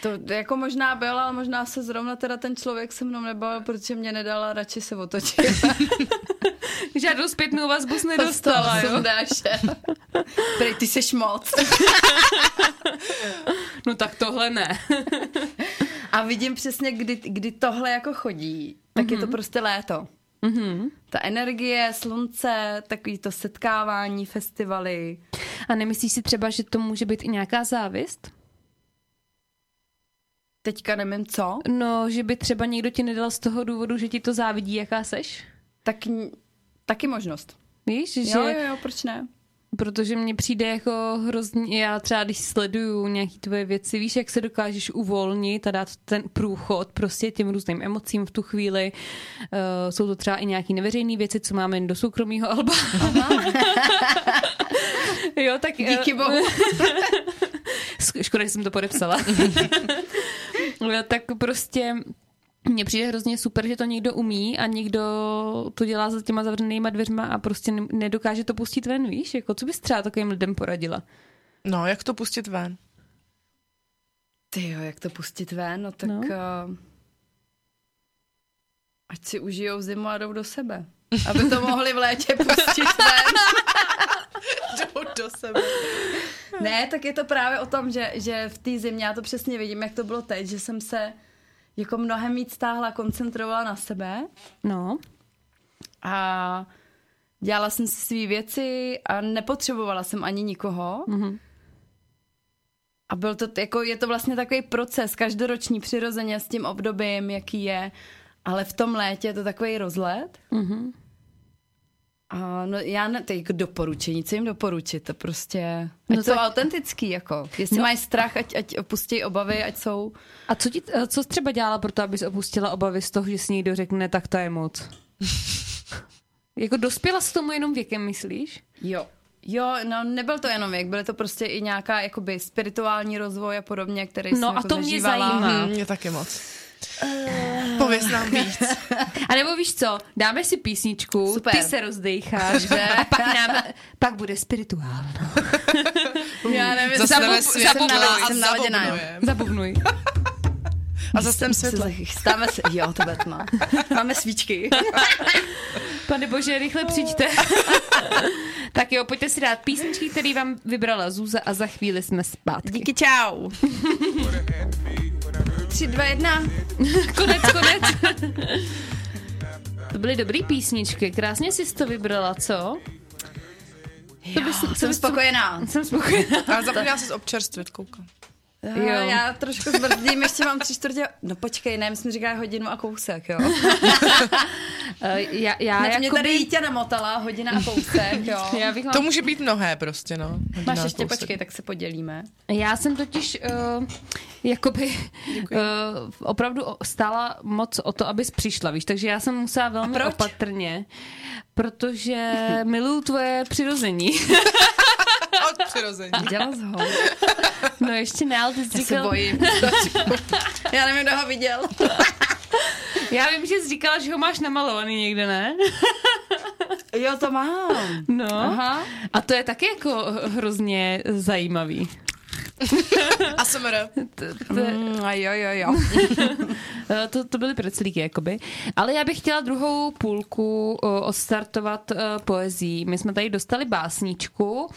To jako možná byl, ale možná se zrovna teda ten člověk se mnou nebavil, protože mě nedala radši se otočit. <laughs> Žádnou zpětnou vazbu jsi nedostala, jo? Sundáše. Prej, ty seš moc. No tak tohle ne. A vidím přesně, kdy, kdy tohle jako chodí, tak mm-hmm. je to prostě léto. Mhm. Ta energie, slunce, takový to setkávání, festivaly. A nemyslíš si třeba, že to může být i nějaká závist? Teďka nevím co, No, že by třeba někdo ti nedal z toho důvodu, že ti to závidí, jaká seš? tak taky možnost. Víš, že... Jo, jo, jo, proč ne? Protože mně přijde jako hrozně, já třeba když sleduju nějaký tvoje věci, víš, jak se dokážeš uvolnit a dát ten průchod prostě těm různým emocím v tu chvíli. Uh, jsou to třeba i nějaký neveřejné věci, co máme jen do soukromého alba. <laughs> jo, tak... eh, Díky bohu. <laughs> Škoda, že jsem to podepsala. <laughs> Jo, tak prostě mně přijde hrozně super, že to někdo umí a někdo to dělá za těma zavřenýma dveřma a prostě ne- nedokáže to pustit ven, víš? Jako, co bys třeba takovým lidem poradila? No, jak to pustit ven? Ty jo, jak to pustit ven, no tak no. Uh, ať si užijou zimu a jdou do sebe. Aby to mohli v létě pustit ven. <laughs> Jdou do sebe. Ne, tak je to právě o tom, že, že v té zimě, já to přesně vidím, jak to bylo teď, že jsem se jako mnohem víc stáhla, koncentrovala na sebe No, a dělala jsem si své věci a nepotřebovala jsem ani nikoho. Mhm. A byl to, jako, je to vlastně takový proces, každoroční přirozeně s tím obdobím, jaký je, ale v tom létě je to takový rozlet. Mhm. A no, já ne, to je jako doporučení, co jim doporučit, to prostě, ať No no jsou tak- autentický, jako. Jestli No. no. mají strach, ať, ať opustí obavy, ať jsou... A co, ti, eh, co jsi třeba dělala pro to, abys opustila obavy z toho, že si někdo řekne, tak to je moc? <laughs> jako dospěla s tomu jenom věkem, myslíš? Jo. Jo, no nebyl to jenom věk, byly to prostě i nějaká jakoby spirituální rozvoj a podobně, který No jsem a jako to mě zažívala. zajímá. Hm, mě taky moc. Pověz nám víc. <laughs> A nebo víš co, dáme si písničku, Super. ty se rozdejcháš a pak, nám, pak bude spirituálno. <laughs> Já nevím, Zastavíme zabu- světlo jsem nala- jsem naladěná. Zabubnuj. A zase ten světlo. Chystáme se, jo, to bude tma. Máme svíčky. <laughs> Pane bože, rychle přijďte. tak jo, pojďte si dát písničky, který vám vybrala Zuza a za chvíli jsme zpátky. Díky, čau. Tři, dva, jedna. Konec, konec. to byly dobrý písničky, krásně jsi to vybrala, co? Jo, bys- co jsem bys- spokojená. Jsem spokojená. Ale zapomněla se občerstvit, koukám. Jo. Já trošku zbrzdím, ještě mám tři čtvrtě. No počkej, ne, my jsme říkali hodinu a kousek, jo. Uh, <laughs> já, já, Ne, to mě jakoby- tady Jítě namotala, hodina a kousek, jo. <laughs> já, bych To vám, může být mnohé prostě, no. Hodina Máš ještě, kousek. počkej, tak se podělíme. já jsem totiž uh, jakoby uh, opravdu stála moc o to, abys přišla, víš, takže já jsem musela velmi opatrně, protože miluju tvoje přirození. <laughs> Od přirození. Viděla jsi ho? No ještě ne, ale ty jsi Já se říkal, bojím. Já nevím, kdo ho viděl. já vím, že jsi říkala, že ho máš namalovaný někde, ne? Jo, to mám. No. Aha. A to je taky jako hrozně zajímavý. <laughs> A SMR. To, to, je- Mm, a jo, jo, jo. To, to byly preclíky, jakoby. Ale já bych chtěla druhou půlku o, odstartovat uh, poezí. My jsme tady dostali básničku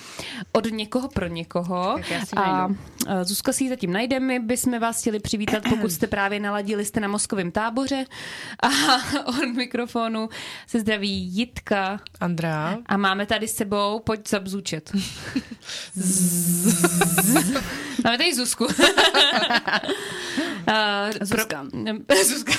od někoho pro někoho. Tak já si a najdu. Uh, Zuzka si ji zatím najde. My bychom vás chtěli přivítat, pokud jste právě naladili jste na mozkovém táboře. <laughs> A od mikrofonu se zdraví Jitka. Andrea. A máme tady s sebou, pojď zabzučet. <laughs> máme tady Zuzku. <laughs> Uh, Zuzka. Pro, <laughs> Zuzka.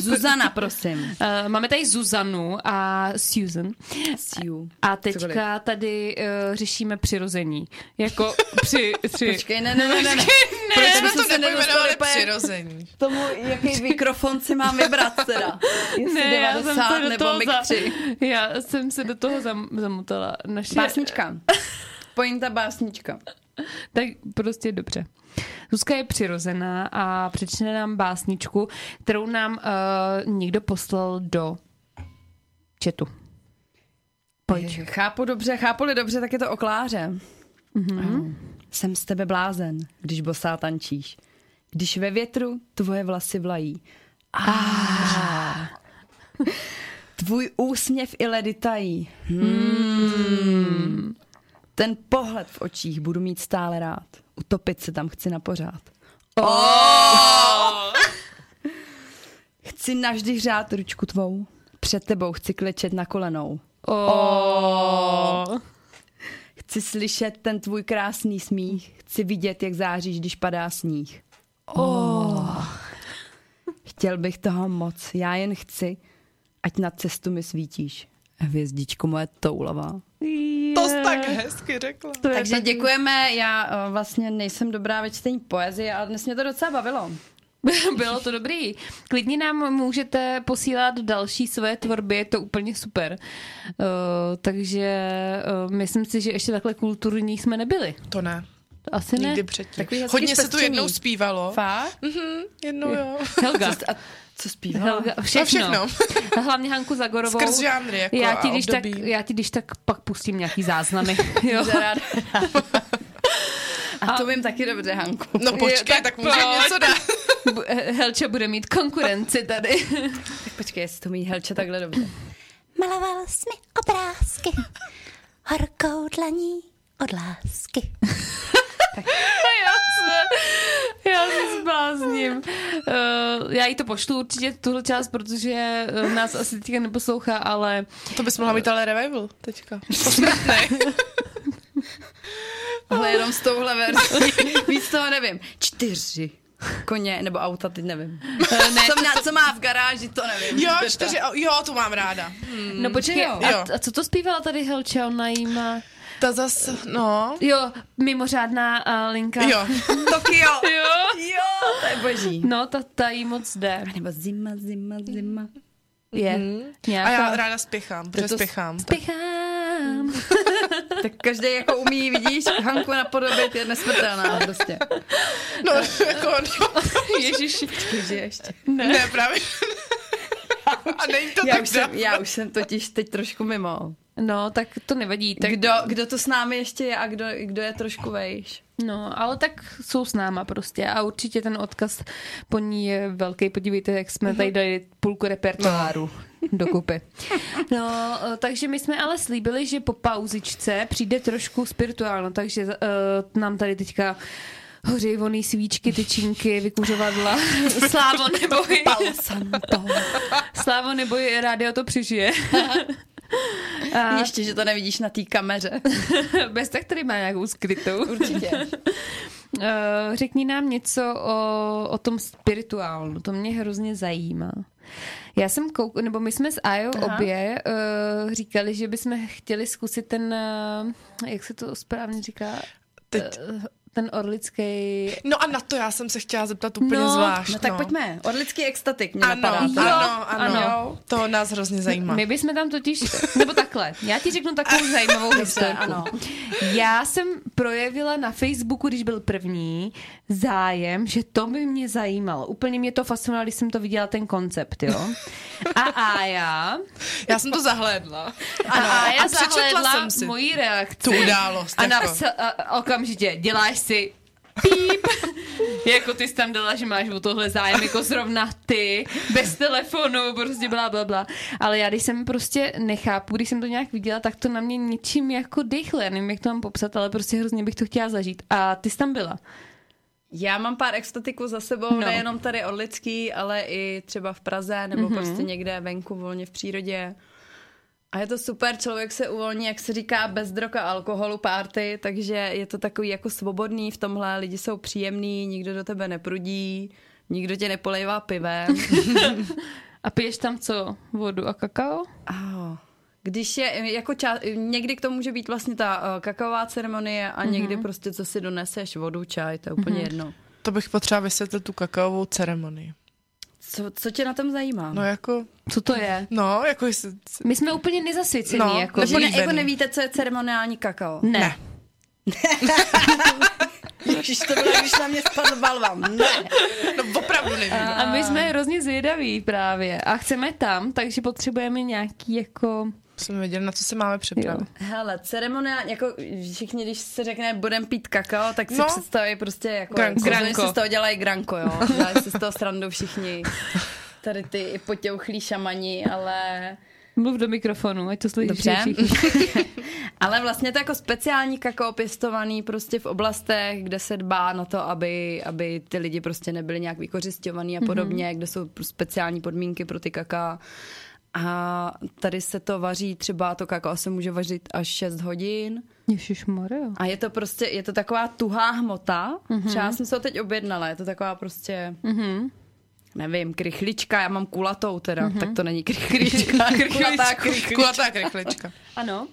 Zuzana, prosím. Uh, máme tady Zuzanu a Susan. Siu. A teďka Cokoliv. tady uh, řešíme přirození. Jako při... při Počkej, ne, ne, ne, ne. ne. Proč Já jsme jsem to se nepojmenovali přirození? k tomu, jaký mikrofon si mám vybrat teda. Jestli ne, já jsem 90 se do nebo toho mik za, 3. já jsem se do toho zam, zamutala. Naše, Básnička. <laughs> Pointa básnička. Tak prostě dobře. Zuzka je přirozená a přečte nám básničku, kterou nám uh, někdo poslal do chatu. Pojď. Chápu dobře, chápu-li dobře, tak je to o Kláře. Mm-hmm. Jsem z tebe blázen, když bosá tančíš. Když ve větru tvoje vlasy vlají. Ah. Tvůj úsměv i ledy tají. Hmm. Ten pohled v očích budu mít stále rád. Utopit se tam chci na pořád. Oh! <laughs> Chci navždy hřát ručku tvou. Před tebou chci klečet na kolenou. Oh. Chci slyšet ten tvůj krásný smích. Chci vidět, jak záříš, když padá sníh. Oh. Chtěl bych toho moc. Já jen chci, ať na cestu mi svítíš. Hvězdičko moje toulavá. To jsi tak hezky řekla. To Takže tak- děkujeme. Já uh, vlastně nejsem dobrá ve čtení poezie, ale dnes mě to docela bavilo. <laughs> Bylo to dobrý. Klidně nám můžete posílat další své tvorby, je to úplně super. Uh, takže uh, myslím si, že ještě takhle kulturní jsme nebyli. To ne, Asi ne. nikdy předtím. Takový hezký Hodně se tu jednou zpívalo. Fakt? Mhm, jednou jo. <laughs> Helga. A co zpívala? Všechno. všechno. <laughs> Hlavně Hanku Zagorovou. Skrz žánry, jako já ti, a když tak, já ti když tak pak pustím nějaký záznamy. <laughs> jo. <laughs> A to vím taky dobře, Hanku. No počkej, tak tak můžeme něco dát. Bu- Helča bude mít konkurenci tady. Tak počkej, jestli to mí Helče takhle dobře. Maloval jsi mi obrázky horkou dlaní od lásky. já se, já se zblázním. Uh, já jí to pošlu určitě tuhle část, protože uh, nás asi teďka neposlouchá, ale To bys mohla mít ale revival teďka. Posmrtnej. <laughs> Ale jenom s touhle verzí. <laughs> Víc toho nevím. Čtyři koně nebo auta, teď nevím. uh, ne, Co, má, co má v garáži, to nevím. Jo, čtyři, jo, tu mám ráda. no počkej, jo. a, a co to zpívala tady Helča? Ona jí má... Ta zas, no. Jo, mimořádná uh, linka. Jo. <laughs> Tokio. Jo. Jo, to je boží. No, ta, ta jí moc jde. Nebo zima, zima, zima. Je. A Nějaká... já ráda spěchám, protože to- spěchám. Spěchám. <laughs> Tak každý jako umí, vidíš, Hanku napodobit je nesmrtelná prostě. No, jako, no, <laughs> Ježiši. Takže ještě. ne, právě. A není to Já tak už, jsem, já už jsem totiž teď trošku mimo. No, tak to nevadí. Tak, Kdo, kdo to s námi ještě je a kdo, kdo je trošku vejš? No, ale tak jsou s náma prostě a určitě ten odkaz po ní je velký. Podívejte, jak jsme tady dali půlku repertoáru dokupy. <laughs> No, eh, takže my jsme ale slíbili, že po pauzičce přijde trošku spirituálno, takže uh, nám tady teďka hoří voný svíčky, tyčinky, vykuřovadla. <laughs> Slávo neboj. Slávo neboj, rádio to přežije. <laughs> <laughs> A Ještě, že to nevidíš na té kameře. <laughs> bez tak tady má nějakou skrytou. Určitě. Uh, <laughs> řekni nám něco o, o tom spirituálnu, to mě hrozně zajímá. Já jsem kouk, nebo my jsme s Ajo Aha. obě uh, říkali, že bychom chtěli zkusit ten, uh, jak se to správně říká, Teď. uh, ten orlický... No a na to já jsem se chtěla zeptat úplně No, zvlášť. No tak pojďme. Orlický extatik mě Ano, napadá. ano, ano, ano. To nás hrozně zajímá. My bychom tam totiž, nebo takhle, já ti řeknu takovou zajímavou <laughs> historku. ano. Já jsem projevila na Facebooku, když byl první, zájem, že to by mě zajímalo. Úplně mě to fascinovalo, když jsem to viděla, ten koncept, jo. A Aja, Já jsem to zahlédla. a a přečetla zahlédla jsem si moji reakci. tu událost. A jako. napsala a okamžitě, děláš si píp, <laughs> jako ty jsi tam dala, že máš o tohle zájem, jako zrovna ty, bez telefonu, prostě bla, bla, bla. Ale já, když jsem prostě nechápu, když jsem to nějak viděla, tak to na mě něčím jako dychle, já nevím, jak to mám popsat, ale prostě hrozně bych to chtěla zažít. A ty jsi tam byla. Já mám pár extatiků za sebou, No. no. nejenom tady Orlický, ale i třeba v Praze nebo mm-hmm. prostě někde venku volně v přírodě. A je to super, člověk se uvolní, jak se říká, bez drog a alkoholu party, takže je to takový jako svobodný v tomhle, lidi jsou příjemní, nikdo do tebe neprudí, nikdo tě nepolejvá pivem. <laughs> A piješ tam co? Vodu a kakao? Oh. Když je, jako ča, někdy k tomu může být vlastně ta uh, kakaová ceremonie a mm-hmm. někdy prostě, co si doneseš, vodu, čaj, to je úplně mm-hmm. jedno. To bych potřeba vysvětlit tu kakaovou ceremonii. Co, co tě na tom zajímá? No jako, Co to je? no, jako jestli... My jsme úplně nezasvěcený, No, jako. Nebo ne, jako nevíte, co je ceremoniální kakao? Ne. Ne. <laughs> Ježiš, to bylo, když na mě spadl balvan. Ne. No opravdu nevím. A my jsme hrozně zvědaví právě. A chceme tam, takže potřebujeme nějaký jako... Jsme věděli, na co se máme připravit. Hele, ceremoniální, jako všichni, když se řekne, budem pít kakao, tak si No. představí prostě jako... Granko. samozřejmě Granko. si z toho dělají granko, jo. <laughs> Dělají si z toho srandu všichni. Tady ty i potěuchlí šamani, ale Mluv do mikrofonu, ať to slyší Dobře. všichni. <laughs> Ale vlastně to jako speciální kakao pěstovaný prostě v oblastech, kde se dbá na to, aby, aby ty lidi prostě nebyli nějak vykořišťovaný a podobně, mm-hmm. kde jsou speciální podmínky pro ty kaká. A tady se to vaří, třeba to kakao se může vařit až 6 hodin. Ježišmarja. A je to prostě, je to taková tuhá hmota. Mm-hmm. Třeba já jsem se to teď objednala, je to taková prostě, Mhm. nevím, krychlička, já mám kulatou teda, mm-hmm. tak to není krychlička, <laughs> kulatá krychlička. Kulatá krychlička. Ano.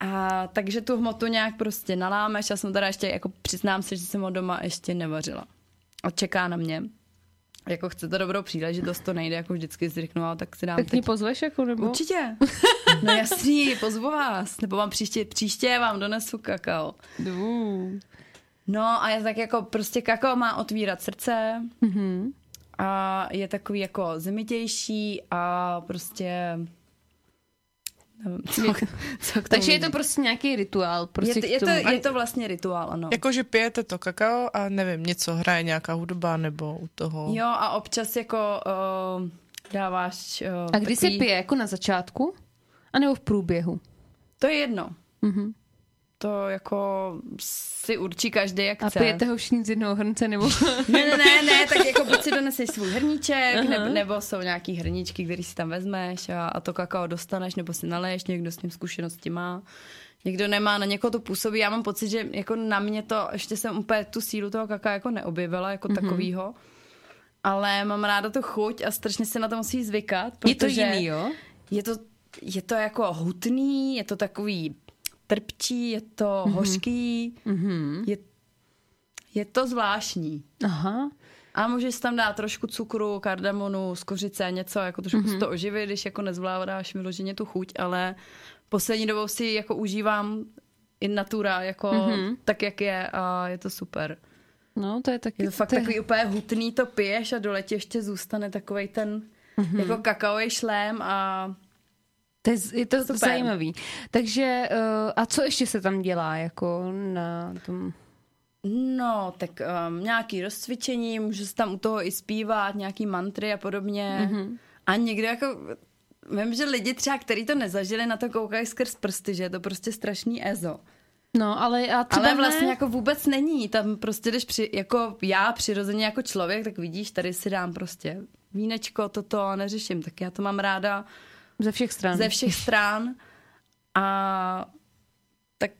A takže tu hmotu nějak prostě nalámeš. Já jsem teda ještě, jako přiznám se, že jsem ho doma ještě nevařila. A čeká na mě. Jako chcete dobrou příležitost, to nejde, jako vždycky si řeknu, ale tak si dám Tak teď. mě pozveš jako nebo? Určitě. <laughs> No jasný, pozvu vás. Nebo vám příště, příště vám donesu kakao. Jdu. No a je tak jako prostě kakao má otvírat srdce Mhm. a je takový jako zemitější a prostě nevím, <laughs> co, co k tomu Takže je to prostě nějaký rituál. Prostě je, to, je, to, je to vlastně rituál, ano. Jakože pijete to kakao a nevím, něco hraje nějaká hudba nebo u toho. Jo a občas jako uh, dáváš uh, A kdy se takový, pije? Jako na začátku? A nebo v průběhu? To je jedno. Mhm. To jako si určí každý, jak A chce. pijete ho všichni z jednoho hrnce? Nebo... <laughs> Ne, ne, ne, ne, tak jako buď si doneseš svůj hrníček, nebo, nebo jsou nějaký hrníčky, který si tam vezmeš a, a to kakao dostaneš, nebo si naleješ, někdo s tím zkušenosti má. Někdo nemá, na někoho to působí. Já mám pocit, že jako na mě to, ještě jsem úplně tu sílu toho kaká jako neobjevila, jako mm-hmm. takovýho. Ale mám ráda tu chuť a strašně se na to musí zvykat. Je to jiný, jo? Je to, je to jako hutný, je to takový trpčí, je to mm-hmm. hořký, Mhm. je, je to zvláštní. Aha. A můžeš tam dát trošku cukru, kardamonu, z kořice, něco, jako trošku mm-hmm. to oživit, když jako nezvládáš vyloženě tu chuť, ale poslední dobou si jako užívám in natura, jako mm-hmm. tak, jak je a je to super. No, to je taky... Je to fakt je- takový úplně hutný, to piješ a dole ti ještě zůstane takovej ten mm-hmm. jako kakaový šlém a To je, je to Super. zajímavý. Takže, uh, a co ještě se tam dělá, jako na tom... No, tak um, nějaký rozcvičení, může se tam u toho i zpívat, nějaký mantry a podobně. Mm-hmm. A někdo jako, vím, že lidi třeba, kteří to nezažili, na to koukají skrz prsty, že je to prostě strašný ezo. No, ale a třeba Ale vlastně ne? jako vůbec není. Tam prostě, když při, jako já přirozeně jako člověk, tak vidíš, tady si dám prostě vínečko, toto a neřeším. Tak já to mám ráda Ze všech stran. ze všech stran. A tak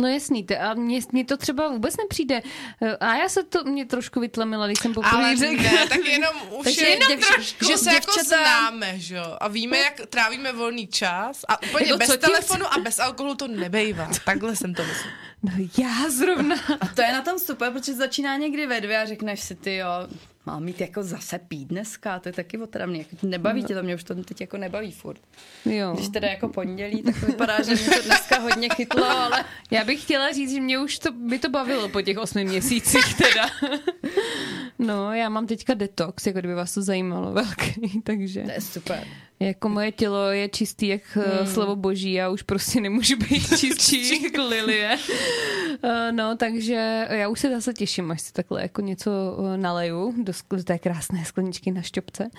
No jasný, te, a mně, mně to třeba vůbec nepřijde. Eh, A já se to mě trošku vytlemila, když jsem poprvé Ale řekla. ne, tak jenom <laughs> už Takže je, jenom trošku, že se jako známe, že jo? A víme, jak trávíme volný čas a úplně Jako bez co tím telefonu a bez alkoholu to nebejvá. <laughs> Takhle jsem to myslel. No já zrovna. A to je na tom super, protože začíná někdy ve dvě a řekneš si, ty jo, mám mít jako zase pít dneska, to je taky otravný, jako nebaví tě to, mě už to teď jako nebaví furt. Jo. Když teda jako pondělí, tak to vypadá, že mě to dneska hodně chytlo, ale Já bych chtěla říct, že mě už to, by to bavilo po těch osmi měsících teda. <laughs> No, já mám teďka detox, jako kdyby vás to zajímalo <laughs> velký, takže to je super. jako moje tělo je čistý jak hmm. slovo boží, já už prostě nemůžu být <laughs> čistší jak lilie. Eh, No, takže já už se zase těším, až si takhle jako něco eh, naleju do, do té krásné skleničky na šťopce.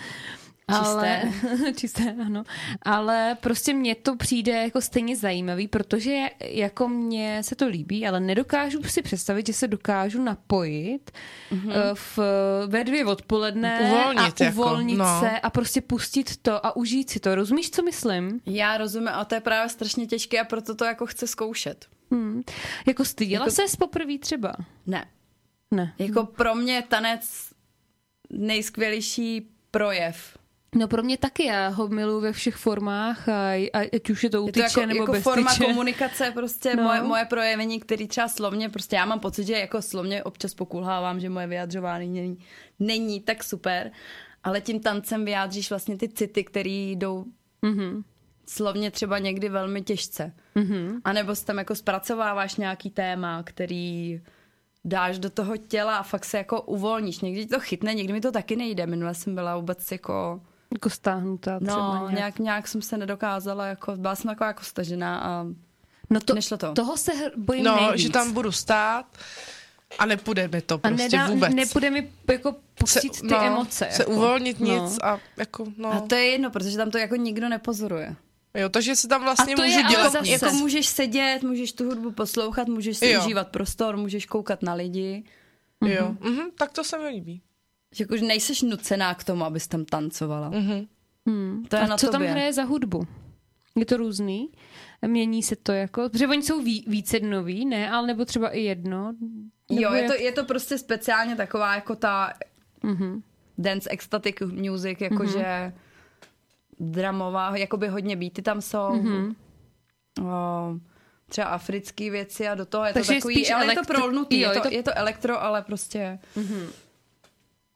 Ale, <laughs> čisté, ano. Ale prostě mně to přijde jako stejně zajímavý, protože jako mně se to líbí, ale nedokážu si představit, že se dokážu napojit mm-hmm. v, ve dvě odpoledne Uvolnit a jako, uvolnit no. se a prostě pustit to a užít si to. Rozumíš, co myslím? Já rozumím, a to je právě strašně těžké a proto to jako chce zkoušet. Hmm. Jako styděla Jako- jako... ses poprvé třeba? Ne. Ne. Jako pro mě tanec nejskvělejší projev. No pro mě taky, já ho miluji ve všech formách, a, a ať už je to Je to utyče jako, nebo jako bez forma tyče. komunikace, prostě No. moje, moje projevení, který třeba slovně, prostě já mám pocit, že jako slovně občas pokulhávám, že moje vyjadřování není, není tak super, ale tím tancem vyjádříš vlastně ty city, které jdou Mhm. slovně třeba někdy velmi těžce. Mhm. A nebo tam jako zpracováváš nějaký téma, který dáš do toho těla a fakt se jako uvolníš. Někdy to chytne, někdy mi to taky nejde. Minule jsem byla vůbec jako, Jako stáhnutá třeba no, nějak. nějak, nějak jsem se nedokázala, jako, byla jsem taková jako stažená a No to, Nešlo to. Toho se bojím No, nejvíc. že tam budu stát A nepůjde mi to A prostě nedá, vůbec. nepůjde mi jako pustit ty no, emoce. Se jako. uvolnit No. nic a jako, no. A to je jedno, protože tam to jako nikdo nepozoruje. Jo, takže si tam vlastně A to je můžu ale dělat zase-. Jako můžeš sedět, můžeš tu hudbu poslouchat, můžeš si Jo. užívat prostor, můžeš koukat na lidi. Jo, mhm, tak to se mi líbí. Že jako, že nejseš nucená k tomu, abys tam tancovala. Mhm. Hmm. To je a na co tobě. tam hraje za hudbu? Je to různý? Mění se to jako, protože oni jsou ví, více dnový, ne? Ale nebo třeba i jedno? Nebo Jo, je jak- to, je to prostě speciálně taková jako ta Mhm. dance ecstatic music, jakože dramová, jakoby hodně beaty tam jsou. Mhm. O, třeba africké věci a do toho je Takže to je takový, spíš ale je elektro- to prolnutý, jo, je, je to, je to elektro, ale prostě To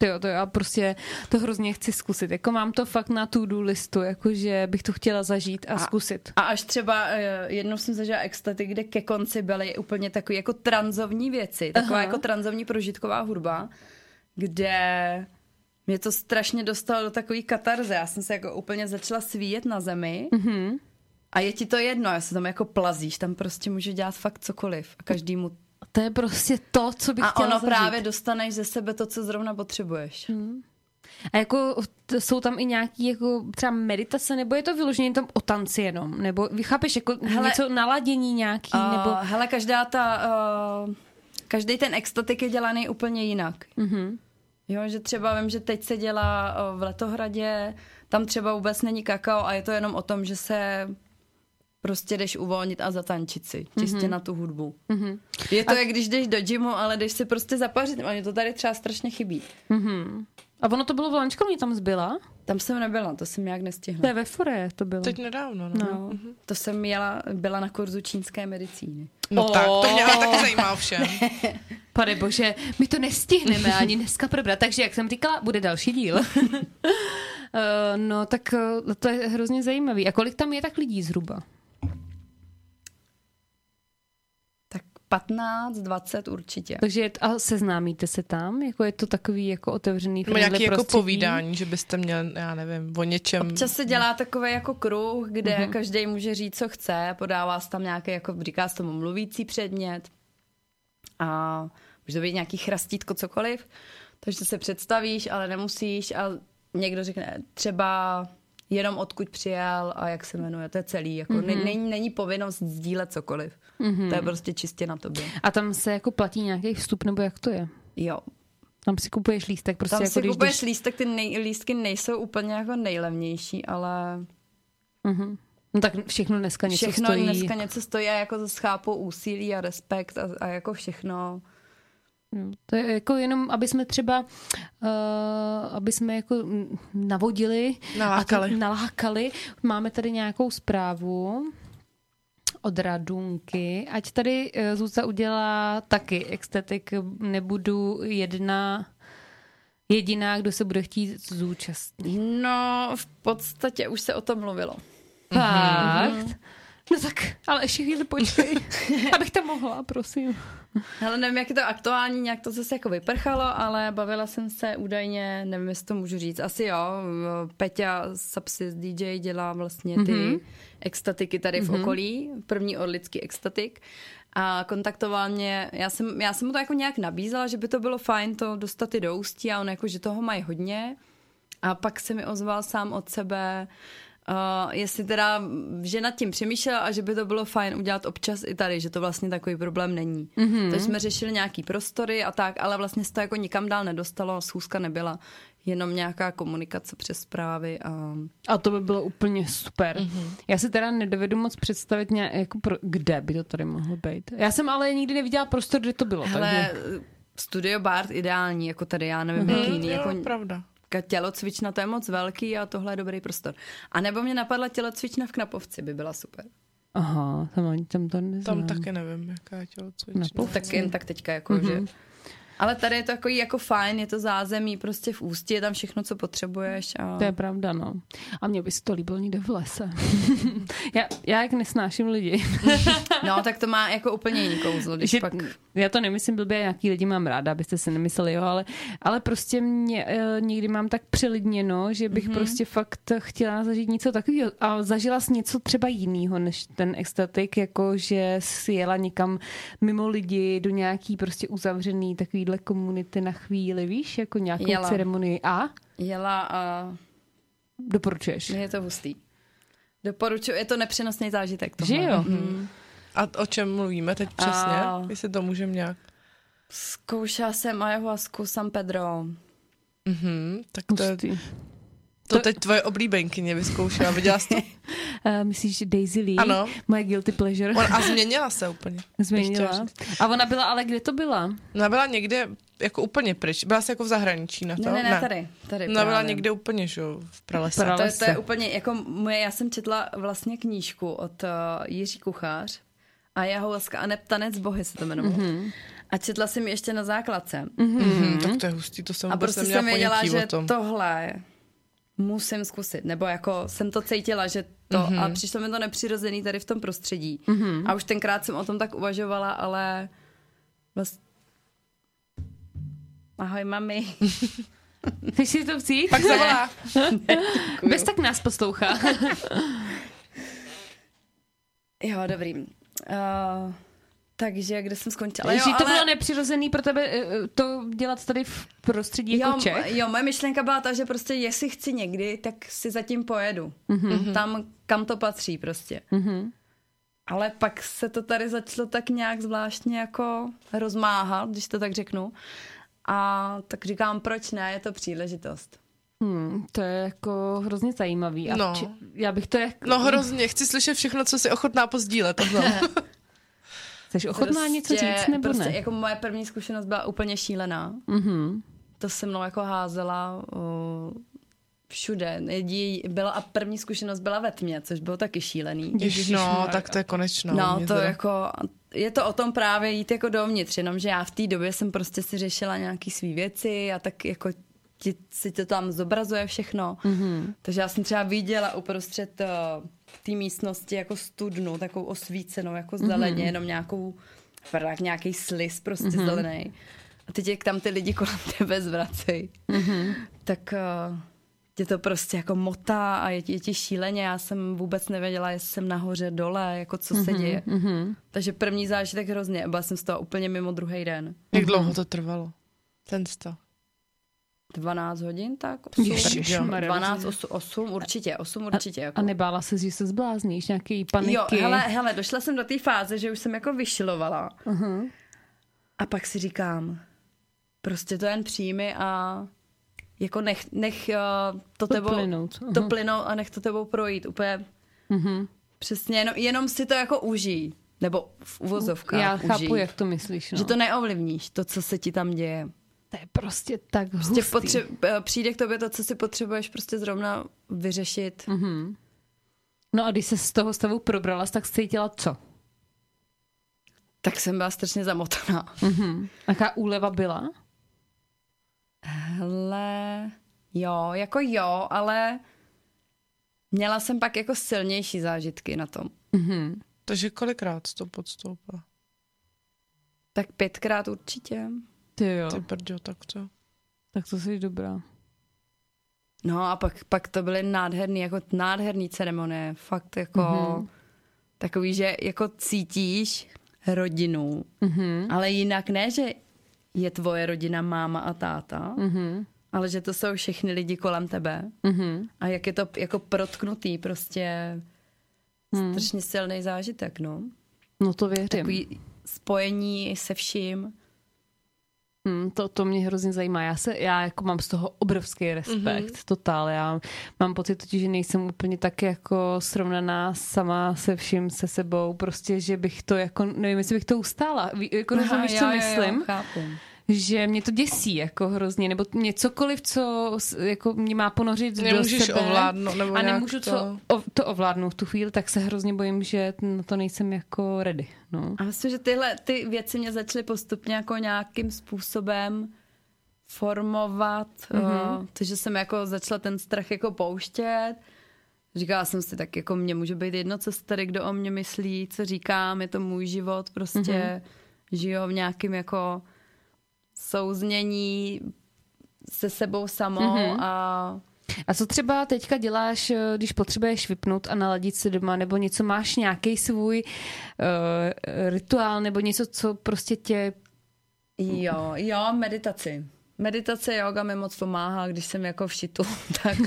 jo, to já prostě to hrozně chci zkusit. Jako mám to fakt na to-do listu, jakože bych to chtěla zažít a, a zkusit. A až třeba eh, jednou jsem zažila extaty, kde ke konci byly úplně takové jako transovní věci, taková Aha. jako transovní prožitková hudba, kde mě to strašně dostalo do takové katarze. Já jsem se jako úplně začala svíjet na zemi Mhm. a je ti to jedno, já se tam jako plazíš, tam prostě může dělat fakt cokoliv a každému. A to je prostě to, co bych A chtěla ono zažít. právě dostaneš ze sebe to, co zrovna potřebuješ. A jako t- jsou tam i nějaký jako třeba meditace, nebo je to vyloženě tam o tanci jenom? Nebo vy chápeš, jako Hele- něco naladění nějaký, Uh, nebo... Hele, každá ta, uh, každý ten extatik je dělaný úplně jinak. Mhm. Jo, že třeba vím, že teď se dělá v Letohradě, tam třeba vůbec není kakao a je to jenom o tom, že se prostě jdeš uvolnit a zatančit si, čistě mm-hmm. na tu hudbu. Mhm. Je to, a... jak když jdeš do gymu, ale jdeš si prostě zapařit, a mě to tady třeba strašně chybí. Mhm. A ono to bylo v Lančko, mě tam zbyla? Tam jsem nebyla, to jsem nějak To nestihla. je ve Fore, to bylo. Teď nedávno, no. No. To jsem jela, byla na kurzu čínské medicíny. No O. tak, to mě ale taky zajímá ovšem. <laughs> Pane bože, my to nestihneme ani dneska probrat, takže jak jsem říkala, bude další díl. <laughs> Eh, no tak eh, to je hrozně zajímavý. A kolik tam je tak lidí zhruba? 15, 20 určitě. Takže a seznámíte se tam? Jako je to takový jako otevřený Nebo friendly nějaký jako prostředí? povídání, že byste měl, já nevím, o něčem. Občas se dělá takový jako kruh, kde mm-hmm. každý může říct, co chce, podává se tam nějaký, jako říká se tomu mluvící předmět a může to být nějaký chrastítko, cokoliv, takže se představíš, ale nemusíš a někdo řekne třeba jenom odkud přijel a jak se jmenuje, to je celý, jako mm-hmm. není, není povinnost sdílet cokoliv, mm-hmm. to je prostě čistě na tobě. A tam se jako platí nějaký vstup, nebo jak to je? Jo, Tam si kupuješ lístek, prostě tam jako si když kupuješ jdeš... lístek, ty nej, lístky nejsou úplně jako nejlevnější, ale Mhm. No tak všechno dneska něco všechno stojí. dneska něco stojí a jako zase chápu úsilí a respekt a, a jako všechno. Jo, To je jako jenom, aby jsme třeba, uh, aby jsme jako navodili, Nalákali. A to, nalákali. Máme tady nějakou zprávu od Radunky. Ať tady uh, Zůsta udělá taky extetik, nebudu jedna jediná, kdo se bude chtít zúčastnit. No, v podstatě už se o tom mluvilo. Fakt? No tak, ale ještě chvíli počkej, <laughs> abych tam mohla, prosím. Ale nevím, jak je to aktuální, nějak to zase jako vyprchalo, ale bavila jsem se údajně, nevím, jestli to můžu říct, asi jo, Peťa Subsys DJ dělá vlastně ty mm-hmm. extatiky tady v mm-hmm. okolí, první orlický extatik a kontaktoval mě, já jsem, já jsem mu to jako nějak nabízela, že by to bylo fajn to dostat i do ústí a on jako, že toho mají hodně a pak se mi ozval sám od sebe, Uh, jestli teda, že nad tím přemýšlel a že by to bylo fajn udělat občas i tady, že to vlastně takový problém není. Mm-hmm. Takže jsme řešili nějaký prostory a tak, ale vlastně se to jako nikam dál nedostalo, schůzka nebyla, jenom nějaká komunikace přes zprávy a A to by bylo úplně super. Mm-hmm. Já si teda nedovedu moc představit, nějak, jako pro, kde by to tady mohlo být. Já jsem ale nikdy neviděla prostor, kde to bylo. hele, takže... studio bar ideální, jako tady, já nevím, mm-hmm. jaký jiný, Jo, jako pravda. Tělocvična, to je moc velký a tohle je dobrý prostor. A nebo mě napadla tělocvična v Knapovci, by byla super. Aha, tam, tam to neznám. Tam taky nevím, jaká je tělocvična. Tak jen tak teďka, jako, mm-hmm. že Ale tady je to jako, jako fajn, je to zázemí prostě v ústí, je tam všechno, co potřebuješ. A... To je pravda, no. A mě by se to líbilo někde v lese. <laughs> já, já jak nesnáším lidi. No, tak to má jako úplně jiný kouzlo, když že, pak... Já to nemyslím blbě, nějaký lidi mám ráda, abyste si nemysleli, jo, ale, ale prostě mě e, někdy mám tak přelidněno, že bych mm-hmm. prostě fakt chtěla zažít něco takového a zažila jsi něco třeba jiného než ten extatik, jako že jsi jela někam mimo lidi do nějaký prostě uzavřený takovýhle komunity na chvíli, víš, jako nějakou Jela. ceremonii a Jela a doporučuješ. je to hustý. Doporučuji, je to nepřenosný zážitek. Tohle. Že jo? Mhm. A o čem mluvíme teď přesně? A- Jestli to můžeme nějak... Zkoušela jsem ayahuasku San Pedro. Mhm, tak to, je. To teď tvoje oblíbenkyně vyzkoušela. Viděla jsi to? Uh, <laughs> myslíš že Daisy Lee? Ano. Moje guilty pleasure. On, a změnila se úplně. Změnila. A ona byla, ale kde to byla? Ona byla někde jako úplně pryč. Byla jsi jako v zahraničí na to? Ne, ne, ne, tady. tady Ona byla právě. někde úplně, že jo, v pralese. Pra- To je, to je úplně, jako moje, já jsem četla vlastně knížku od uh, Jiří Kuchář a Jahovaska a neptanec bohy se to jmenovalo. Mm-hmm. A četla jsem ji ještě na základce. Mm-hmm. Mhm, tak to je hustý, to jsem A vůbec prostě jsem věděla, že tom. Musím zkusit. Nebo jako jsem to cítila, že to, mm-hmm. a přišlo mi to nepřirozený tady v tom prostředí. Mm-hmm. A už tenkrát jsem o tom tak uvažovala, ale vlast... Ahoj, mami. <laughs> Chceš si to vzít? Pak zavolá. <laughs> Bez tak nás poslouchá. <laughs> Jo, dobrý. Uh, takže kde jsem skončila? Ale jo, že to ale... bylo nepřirozený pro tebe eh, to dělat tady v prostředí jako jo, Čech? jo, moje myšlenka byla ta, že prostě jestli chci někdy, tak si zatím pojedu. Mm-hmm. Tam, kam to patří prostě. Mhm. Ale pak se to tady začalo tak nějak zvláštně jako rozmáhat, když to tak řeknu. A tak říkám, proč ne, je to příležitost. Hmm, to je jako hrozně zajímavý. A No. či, já bych to jak... No hrozně, chci slyšet všechno, co si ochotná pozdílet. <laughs> Jsi ochotná něco říct nebo prostě ne? jako moje první zkušenost byla úplně šílená. Mhm. To se mnou jako házela uh, všude. Jedí byla a první zkušenost byla ve tmě, což bylo taky šílený. Ježiš, no, tak to je konečno. No, to teda. jako, je to o tom právě jít jako dovnitř, jenomže já v té době jsem prostě si řešila nějaký svý věci a tak jako ti, si to tam zobrazuje všechno. Mm-hmm. Takže já jsem třeba viděla uprostřed uh, té místnosti jako studnu, takovou osvícenou, jako zeleně, mm-hmm. jenom nějakou, tak nějaký slis prostě mm-hmm. zelený. A teď jak tam ty lidi kolem tebe zvracej, mm-hmm. tak uh, tě to prostě jako motá a je, ti- je ti šíleně. Já jsem vůbec nevěděla, jestli jsem nahoře, dole, jako co se děje. Mhm. Takže první zážitek hrozně. Byla jsem z toho úplně mimo druhý den. Jak dlouho to trvalo? Ten stav. 12 hodin, tak 8. Ježišmarja. 12, 8, 8 určitě, 8 určitě. Jako. A nebála se, že se zblázníš, nějaký paniky? Jo, hele, hele, došla jsem do té fáze, že už jsem jako vyšilovala. Uh-huh. A pak si říkám, prostě to jen přijmi a jako nech, nech uh, to, To tebou, plynout, to aha. plynout a nech to tebou projít. Úplně Uh-huh. přesně, jenom, jenom si to jako užij. Nebo v uvozovkách Já užij. chápu, jak to myslíš. No. Že to neovlivníš, to, co se ti tam děje. To je prostě tak Prostě hustý. potře- eh, přijde k tobě to, co si potřebuješ prostě zrovna vyřešit. Mhm. No a když se z toho stavu probrala, tak jsi cítila co? Tak jsem byla strašně zamotaná. Mhm. Jaká úleva byla? Hele, jo, jako jo, ale měla jsem pak jako silnější zážitky na tom. Mhm. Takže kolikrát jsi to podstoupila? Tak pětkrát určitě. Ty jo, Ty brďo, tak co? tak to jsi dobrá. No a pak, pak to byly nádherný, jako nádherný ceremonie. Fakt jako Mhm. takový, že jako cítíš rodinu, Mhm. ale jinak ne, že je tvoje rodina máma a táta, Mhm. ale že to jsou všechny lidi kolem tebe. Mhm. A jak je to jako protknutý, prostě Hmm. strašně silný zážitek, no. No to věřím. Takový spojení se vším. Hmm, to, to mě hrozně zajímá. Já, se, já jako mám z toho obrovský respekt, mm-hmm. totál. Já mám pocit totiž, že nejsem úplně tak jako srovnaná sama se vším, se sebou. Prostě, že bych to jako, nevím, jestli bych to ustála. Jako rozumíš, co myslím? Jo, chápu. Že mě to děsí jako hrozně, nebo mě cokoliv, co jako mě má ponořit Nemůžeš do sebe ovládnout, nebo a nemůžu to- to... To, to ovládnout v tu chvíli, tak se hrozně bojím, že na to nejsem jako ready. No. A myslím, že tyhle ty věci mě začaly postupně jako nějakým způsobem formovat, mm-hmm. to, že jsem jako začala ten strach jako pouštět. Říkala jsem si, tak jako mě může být jedno, co si tady kdo o mě myslí, co říkám, je to můj život, prostě mm-hmm. žiju v nějakým jako souznění se sebou samou mm-hmm. a A co třeba teďka děláš, eh, když potřebuješ vypnout a naladit se doma, nebo něco máš nějaký svůj uh, rituál, nebo něco, co prostě tě... Jo, jo, meditaci. Meditace, yoga mi moc pomáhá, když jsem jako v šitu, <laughs> tak,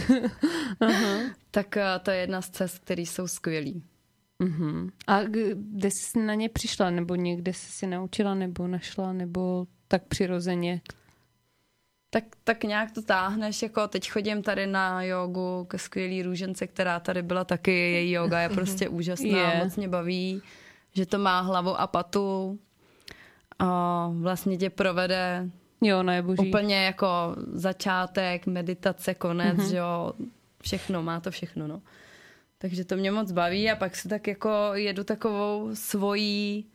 <laughs> tak eh, to je jedna z cest, které jsou skvělý. Uh-huh. A kde jsi na ně přišla, nebo někde jsi si naučila, nebo našla, nebo tak přirozeně? Tak, tak nějak to táhneš, jako teď chodím tady na jogu ke skvělý růžence, která tady byla taky, její yoga je prostě úžasná, Je. moc mě baví, že to má hlavu a patu a vlastně tě provede Jo, no je boží. úplně jako začátek, meditace, konec, mm-hmm. že jo, všechno, má to všechno, no. Takže to mě moc baví a pak si tak jako jedu takovou svojí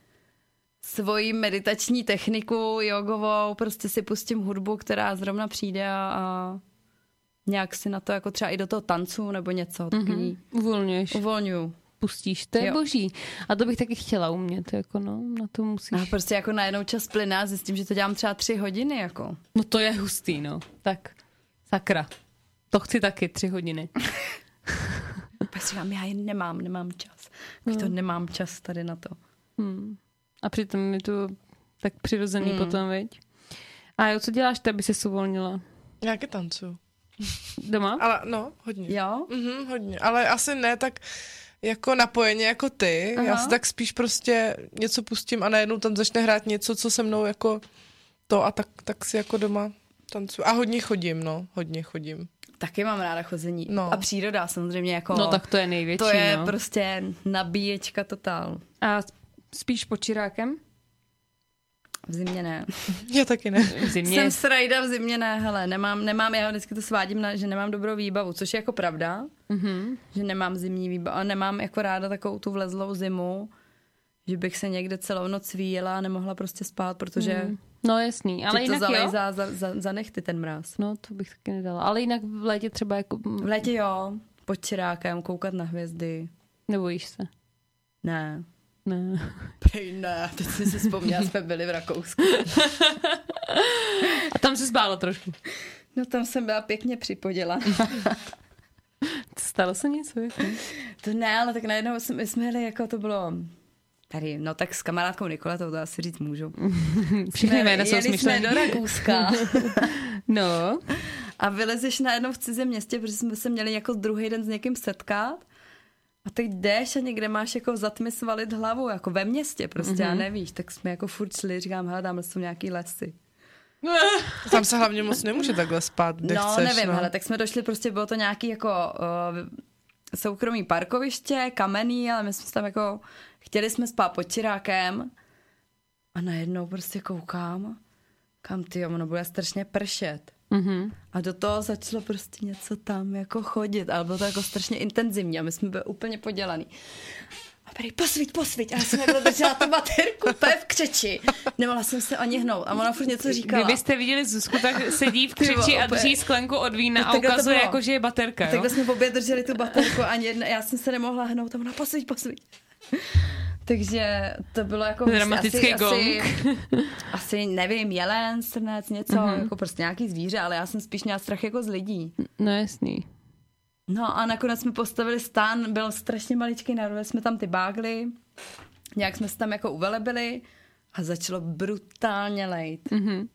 svoji meditační techniku jogovou, prostě si pustím hudbu, která zrovna přijde a, nějak si na to jako třeba i do toho tancu nebo něco. Mm-hmm. Uvolňuješ, Uvolňuju. pustíš, to je Jo. boží. A to bych taky chtěla umět, jako no, na to musíš. A prostě jako najednou čas plyne a zjistím, že to dělám třeba tři hodiny, jako. No to je hustý, no. Tak, sakra. To chci taky tři hodiny. <laughs> Pak si říkám, já jen nemám, nemám čas. Už to nemám čas tady na to. Hmm. A přitom je to tak přirozený Hmm. potom, veď? A jo, co děláš ty, aby se uvolnila? Nějaké tancu. Doma? Ale no, hodně. Jo? Mhm, hodně. Ale asi ne tak jako napojeně jako ty. Aha. Já si tak spíš prostě něco pustím a najednou tam začne hrát něco, co se mnou jako to a tak, tak si jako doma tancuju. A hodně chodím, no. Hodně chodím. Taky mám ráda chození. No. A příroda samozřejmě jako... No tak to je největší, to je no. prostě nabíječka totál. A spíš počirákem? V zimě ne. <laughs> Já taky ne. V zimě? Jsem srajda v zimě ne, hele, nemám, nemám, já vždycky to svádím na, že nemám dobrou výbavu, což je jako pravda, Mhm. že nemám zimní výbavu, a nemám jako ráda takovou tu vlezlou zimu, že bych se někde celou noc výjela a nemohla prostě spát, protože mm. No jasný, ale ti to jinak jo. zalejzá za, za, za nechty ten mráz. No to bych taky nedala. Ale jinak v létě třeba jako... V létě jo, pod čirákem, koukat na hvězdy. Nebojíš se? Ne. Ne. Prej ne, teď jsem si vzpomněla, jsme byli v Rakousku. A tam se zbála trošku. No tam jsem byla pěkně připoděla. <laughs> Stalo se něco? Jako? To ne, ale tak najednou jsme, jsme jeli, jako to bylo tady, no tak s kamarádkou Nikoletou, to asi říct můžu. <laughs> Všechny jména jsou smyšlené. do Rakouska <laughs> No. a vylezeš najednou v cizím městě, protože jsme se měli jako druhý den s někým setkat a teď jdeš a někde máš jako za tmy svalit hlavu, jako ve městě prostě mm-hmm. a nevíš, tak jsme jako furt šli, říkám, hele, tamhle jsou nějaký lesy. <laughs> Tam se hlavně moc nemůže takhle spát, kde no, chceš. nevím, no. hele, tak jsme došli, prostě bylo to nějaký jako uh, soukromý parkoviště, kamenný, ale my jsme tam jako, chtěli jsme spát pod čirákem a najednou prostě koukám, kam ty, ono bude strašně pršet. Mhm. A do toho začalo prostě něco tam jako chodit, ale bylo to jako strašně intenzivní a my jsme byli úplně podělaný. A prý, posvíť, posvíť, a já jsem jako držela tu baterku úplně v křeči. Nemohla jsem se ani hnout a ona furt něco říkala. Kdybyste viděli Zuzku, tak sedí v křiči a drží sklenku od vína a Takhle to ukazuje, jako, že je baterka. Jo? Takhle jsme obě drželi tu baterku a ani jedna, já jsem se nemohla hnout a ona posvíť, posvíť. Takže to bylo jako Dramatický asi, gong. asi, asi, nevím, jelen, srnec, něco, mm-hmm. jako prostě nějaký zvíře, ale já jsem spíš měla strach jako z lidí. No jasný. No a nakonec jsme postavili stan, byl strašně maličký, narvali jsme tam ty bágly, nějak jsme se tam jako uvelebili a začalo brutálně lejt. Mhm.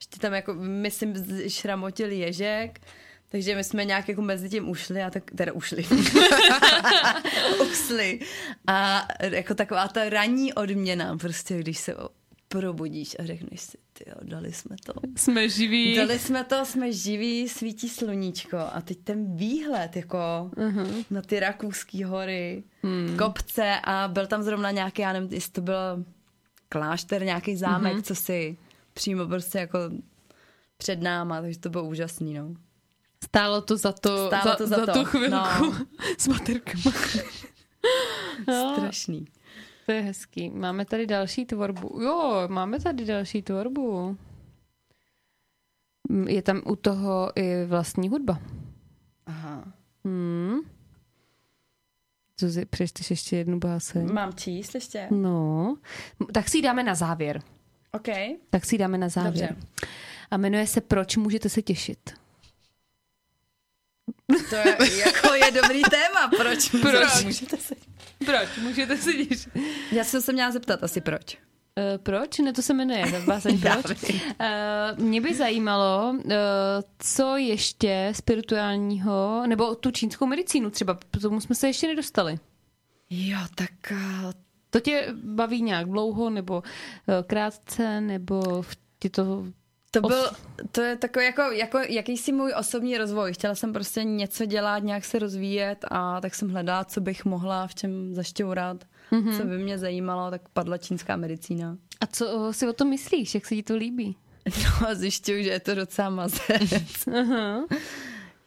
Ještě tam jako, myslím, šramotil ježek, takže my jsme nějak jako mezi tím ušli a tak, teda ušli. <laughs> Usli. A jako taková ta ranní odměna, prostě když se probudíš a řekneš si, ty dali jsme to. Jsme živí. Dali jsme to, jsme živí, svítí sluníčko a teď ten výhled jako uh-huh. na ty rakouský hory, hmm. kopce a byl tam zrovna nějaký, já nevím, jestli to byl klášter, nějaký zámek, uh-huh. co si přímo prostě jako před náma, takže to bylo úžasný, no. Stálo to za to, Stálo za, to za za to, tu chvilku no. <laughs> s baterkama. <laughs> no, Strašný. To je hezký. Máme tady další tvorbu. Jo, máme tady další tvorbu. Mm, Je tam u toho i vlastní hudba. Aha. Hmm. Zuzi, přečteš ještě jednu báseň? Mám číst ještě? No, tak si ji dáme na závěr. OK. Tak si ji dáme na závěr. Dobře. A jmenuje se Proč můžete se těšit. To je, jako je dobrý téma, proč? Proč? Můžete se... Proč můžete se těšit? Já jsem se měla zeptat asi proč. Uh, proč? Ne, to se jmenuje báseň <laughs> Proč. Uh, mě by zajímalo, uh, co ještě spirituálního, nebo tu čínskou medicínu třeba, k tomu jsme se ještě nedostali. Jo, tak uh, To tě baví nějak dlouho, nebo uh, krátce, nebo v- ti to... to byl, to je takový jako, jako jakýsi můj osobní rozvoj. Chtěla jsem prostě něco dělat, nějak se rozvíjet a tak jsem hledala, co bych mohla, v čem zašťourat, mm-hmm. co by mě zajímalo, tak padla čínská medicína. A co si o tom myslíš? Jak se ti to líbí? <laughs> No a zjišťuju, že je to docela mazec. <laughs> Aha.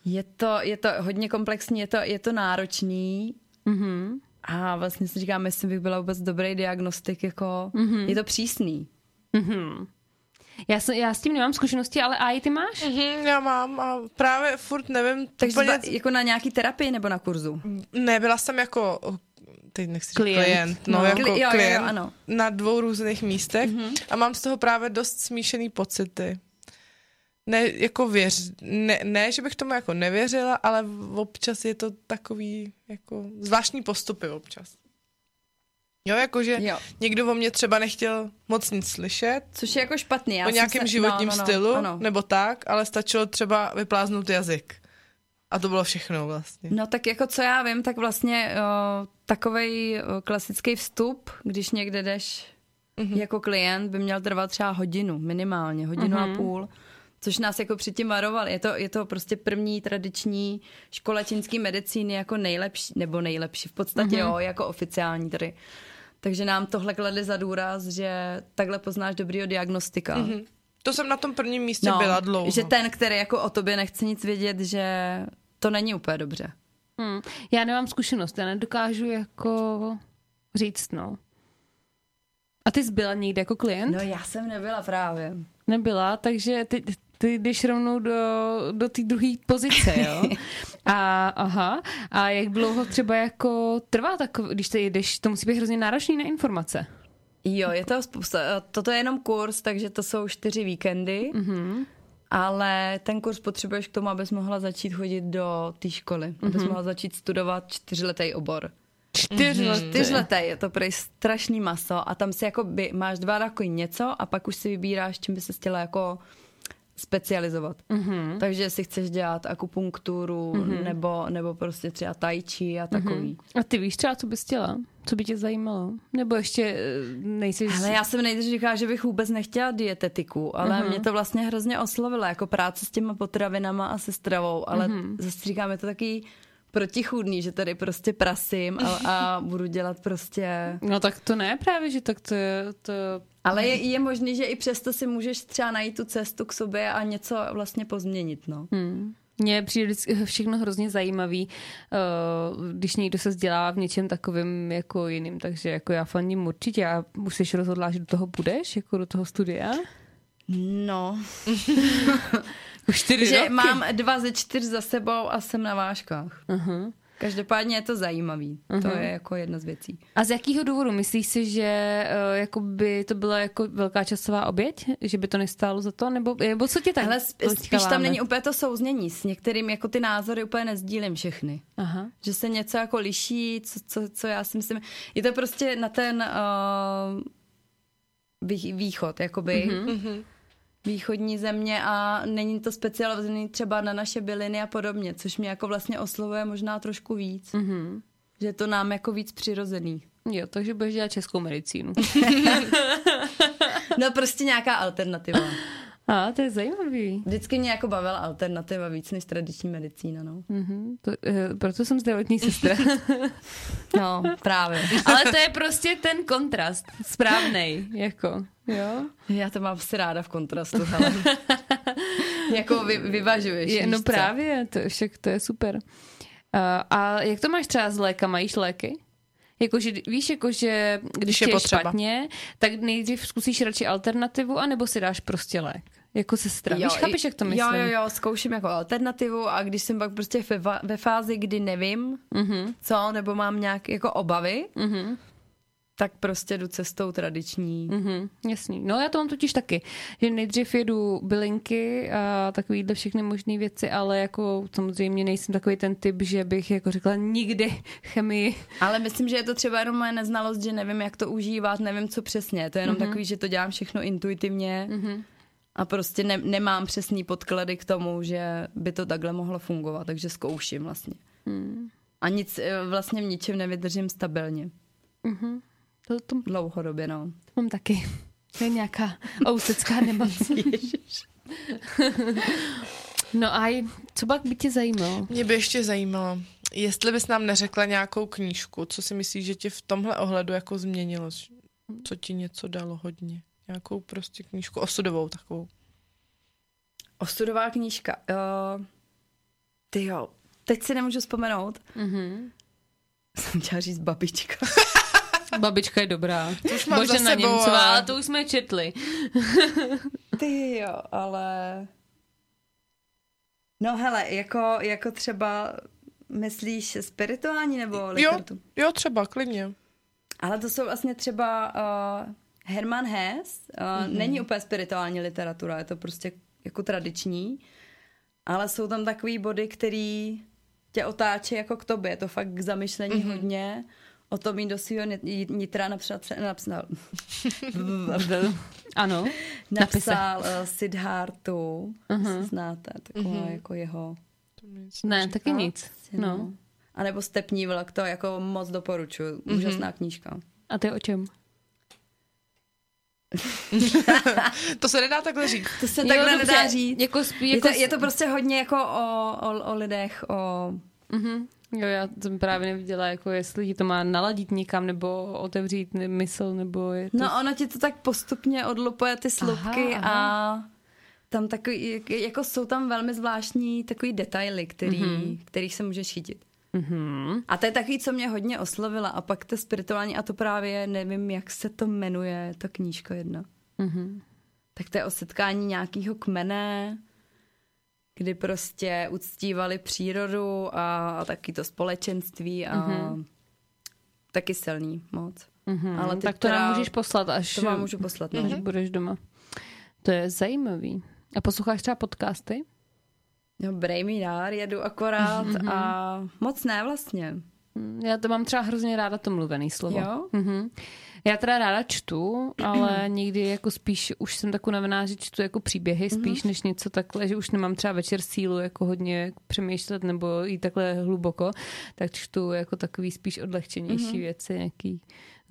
Je to, je to hodně komplexní, je to, je to náročný Mhm. a vlastně si říkám, jestli bych byla vůbec dobrý diagnostik, jako mm-hmm. je to přísný. Mhm. Já, jsem, já s tím nemám zkušenosti, ale a i ty máš? Mhm, já mám a právě furt nevím, Takže úplně, zba, jako na nějaký terapii nebo na kurzu? ne, byla jsem jako, teď nechci Klient. klient, klient no, No. jako Kli- jo, jo, jo, klient ano. na dvou různých místech mm-hmm. a mám z toho právě dost smíšený pocity. Ne, jako věř, ne, ne, že bych tomu jako nevěřila, ale občas je to takový jako zvláštní postupy občas. Jo, jakože Jo. někdo o mě třeba nechtěl moc nic slyšet, Což je jako špatný. Já o nějakém se, životním no, no, no, stylu, Ano. nebo tak, ale stačilo třeba vypláznout jazyk. A to bylo všechno vlastně. No tak jako co já vím, tak vlastně uh, takovej uh, klasický vstup, když někde jdeš mm-hmm. jako klient, by měl trvat třeba hodinu, minimálně, hodinu mm-hmm. a půl. Což nás jako předtím varoval. Je to, je to prostě první tradiční škola čínské medicíny jako nejlepší, nebo nejlepší v podstatě, mm-hmm. jo, jako oficiální tady. Takže nám tohle kladli za důraz, že takhle poznáš dobrýho diagnostika. Mm-hmm. To jsem na tom prvním místě byla dlouho. No, Že ten, který jako o tobě nechce nic vědět, že to není úplně dobře. Hmm. Já nemám zkušenost, já nedokážu jako říct, no. A ty jsi byla někde jako klient? No já jsem nebyla právě. Nebyla, takže ty, ty jdeš rovnou do, do té druhé pozice, jo? <laughs> A, aha, a jak dlouho třeba jako trvá tak, když ty jdeš, to musí být hrozně náročný na informace. Jo, je to spousta. Toto je jenom kurz, takže to jsou čtyři víkendy. Mm-hmm. Ale ten kurz potřebuješ k tomu, abys mohla začít chodit do té školy. Mm-hmm. Abys mohla začít studovat čtyřletý obor. Čtyřletý. Čtyřletý, je to prej strašný maso a tam si jako by, máš dva roky něco a pak už si vybíráš, čím by se chtěla jako specializovat. Mm-hmm. Takže si chceš dělat akupunkturu mm-hmm. nebo, nebo prostě třeba tai chi a takový. Mm-hmm. A ty víš třeba, co bys chtěla? Co by tě zajímalo? Nebo ještě eh, nejsi... Ale já jsem nejdřív říkala, že bych vůbec nechtěla dietetiku, ale uh-huh. mě to vlastně hrozně oslovilo, jako práce s těma potravinama a se stravou, ale uh-huh. zase říkám, je to taky protichůdný, že tady prostě prasím a, a <laughs> budu dělat prostě... No tak to ne právě, že tak to je... To... Ale je, je možný, že i přesto si můžeš třeba najít tu cestu k sobě a něco vlastně pozměnit, no. Hmm. Mně přijde vždycky všechno hrozně zajímavý, eh, když někdo se vzdělá v něčem takovým jako jiným, takže jako já fandím určitě a už jsi rozhodla, že do toho budeš, jako do toho studia? No, <laughs> Už čtyři že roky. mám dva ze čtyř za sebou a jsem na vážkách. Uh-huh. Každopádně je to zajímavý. Uh-huh. To je jako jedna z věcí. A z jakého důvodu? Myslíš si, že uh, jako by to byla jako velká časová oběť? Že by to nestálo za to? Nebo, nebo co tě tak Ale spíš tam není úplně to souznění. S některým jako ty názory úplně nezdílím všechny. Aha. Že se něco jako liší, co, co, co já si myslím. Je to prostě na ten uh, vý, východ, jakoby. Mm-hmm. Východní země a není to specializovaný třeba na naše byliny a podobně, což mě jako vlastně oslovuje možná trošku víc. Mhm. Že je to nám jako víc přirozený. Jo, takže budeš dělat českou medicínu. <laughs> <laughs> No prostě nějaká alternativa. A, to je zajímavý. Vždycky mě jako bavila alternativa víc než tradiční medicína, no. Mhm, to, eh, proto jsem zdravotní sestra. <laughs> No, právě. Ale to je prostě ten kontrast, správnej, jako, jo. Já to mám si ráda v kontrastu, hele. <laughs> jako vy, vyvažuješ. Je, no co? právě, to, však to je super. A, a jak to máš třeba s lékama? Jíš léky? Jakože, víš, jakože když, Když je je špatně, tak nejdřív zkusíš radši alternativu, anebo si dáš prostě lék. Jako sestra. víš, chápeš, jak to myslím? Jo, jo, jo, zkouším jako alternativu a když jsem pak prostě ve, ve fázi, kdy nevím, Mhm, co, nebo mám nějaké jako obavy, mhm, tak prostě jdu cestou tradiční. mhm, jasný. No já to mám totiž taky, že nejdřív jedu bylinky a takovýhle všechny možné věci, ale jako samozřejmě nejsem takový ten typ, že bych jako řekla nikdy chemii. Ale myslím, že je to třeba jenom moje neznalost, že nevím, jak to užívat, nevím, co přesně. To je jenom mm-hmm. takový, že to dělám všechno intuitivně Mhm. A prostě ne, nemám přesný podklady k tomu, že by to takhle mohlo fungovat, takže zkouším vlastně. Hmm. A nic, eh, vlastně v ničem nevydržím stabilně. Mhm. To, to, Dlouhodobě, no. to mám taky. To je nějaká ousecká nemoc. <laughs> No a co pak by tě zajímalo? Mě by ještě zajímalo, jestli bys nám neřekla nějakou knížku, co si myslíš, že tě v tomhle ohledu jako změnilo, co ti něco dalo hodně. Nějakou prostě knížku osudovou takovou. Ostudová knížka. Uh, ty jo, teď si nemůžu vzpomenout. Mhm. Jsem chtěla říct babička. <laughs> Babička je dobrá. To už mám Bože na Němcová, ale- ale to už jsme četli. <laughs> Ty jo, ale... No hele, jako, jako třeba myslíš spirituální nebo literaturu? Jo, třeba, klidně. Ale to jsou vlastně třeba uh, Herman Hesse, uh, mm-hmm. není úplně spirituální literatura, je to prostě jako tradiční, ale jsou tam takový body, který tě otáčí jako k tobě, je to fakt k zamyšlení mm-hmm. hodně. O tom jí do svého nitra napsal, <laughs> <laughs> napsal, Ano. Napsal uh, Siddhartu, Aha. uh-huh. znáte, taková uh-huh. jako jeho To Ne, neříká. taky nic. no. No. A nebo Stepní vlk, to jako moc doporučuji. Úžasná knížka. A ty o čem? To se nedá takhle říct. To se Jo, takhle dobře, nedá říct. Jako, spí, Je jako to, je to prostě hodně jako o, o, o lidech, o... Mhm. Jo, já jsem právě neviděla, jako jestli ti to má naladit někam, nebo otevřít mysl, nebo je to... No ono ti to tak postupně odlupuje ty slupky Aha, a tam takový, jak- jako jsou tam velmi zvláštní takový detaily, který, mm-hmm. kterých se můžeš chytit. Mhm. A to je takový, co mě hodně oslovila. A pak to spirituální, a to právě nevím, jak se to jmenuje, ta knížka jedna. Mhm. Tak to je o setkání nějakého kmene, kdy prostě uctívali přírodu a, a taky to společenství a mm-hmm. taky silný moc. Mhm. Ale tak to nám můžeš poslat, až, To vám můžu poslat. No. až budeš doma. To je zajímavý. A posloucháš třeba podcasty? No, brej mi dár, jedu akorát Mhm. a moc ne vlastně. Mm, Já to mám třeba hrozně ráda to mluvený slovo. Jo? Mhm. Já teda ráda čtu, ale <clears throat> někdy jako spíš už jsem taková unavená, že čtu jako příběhy spíš než něco takhle, že už nemám třeba večer sílu jako hodně přemýšlet nebo jít takhle hluboko, tak čtu jako takový spíš odlehčenější věci, nějaký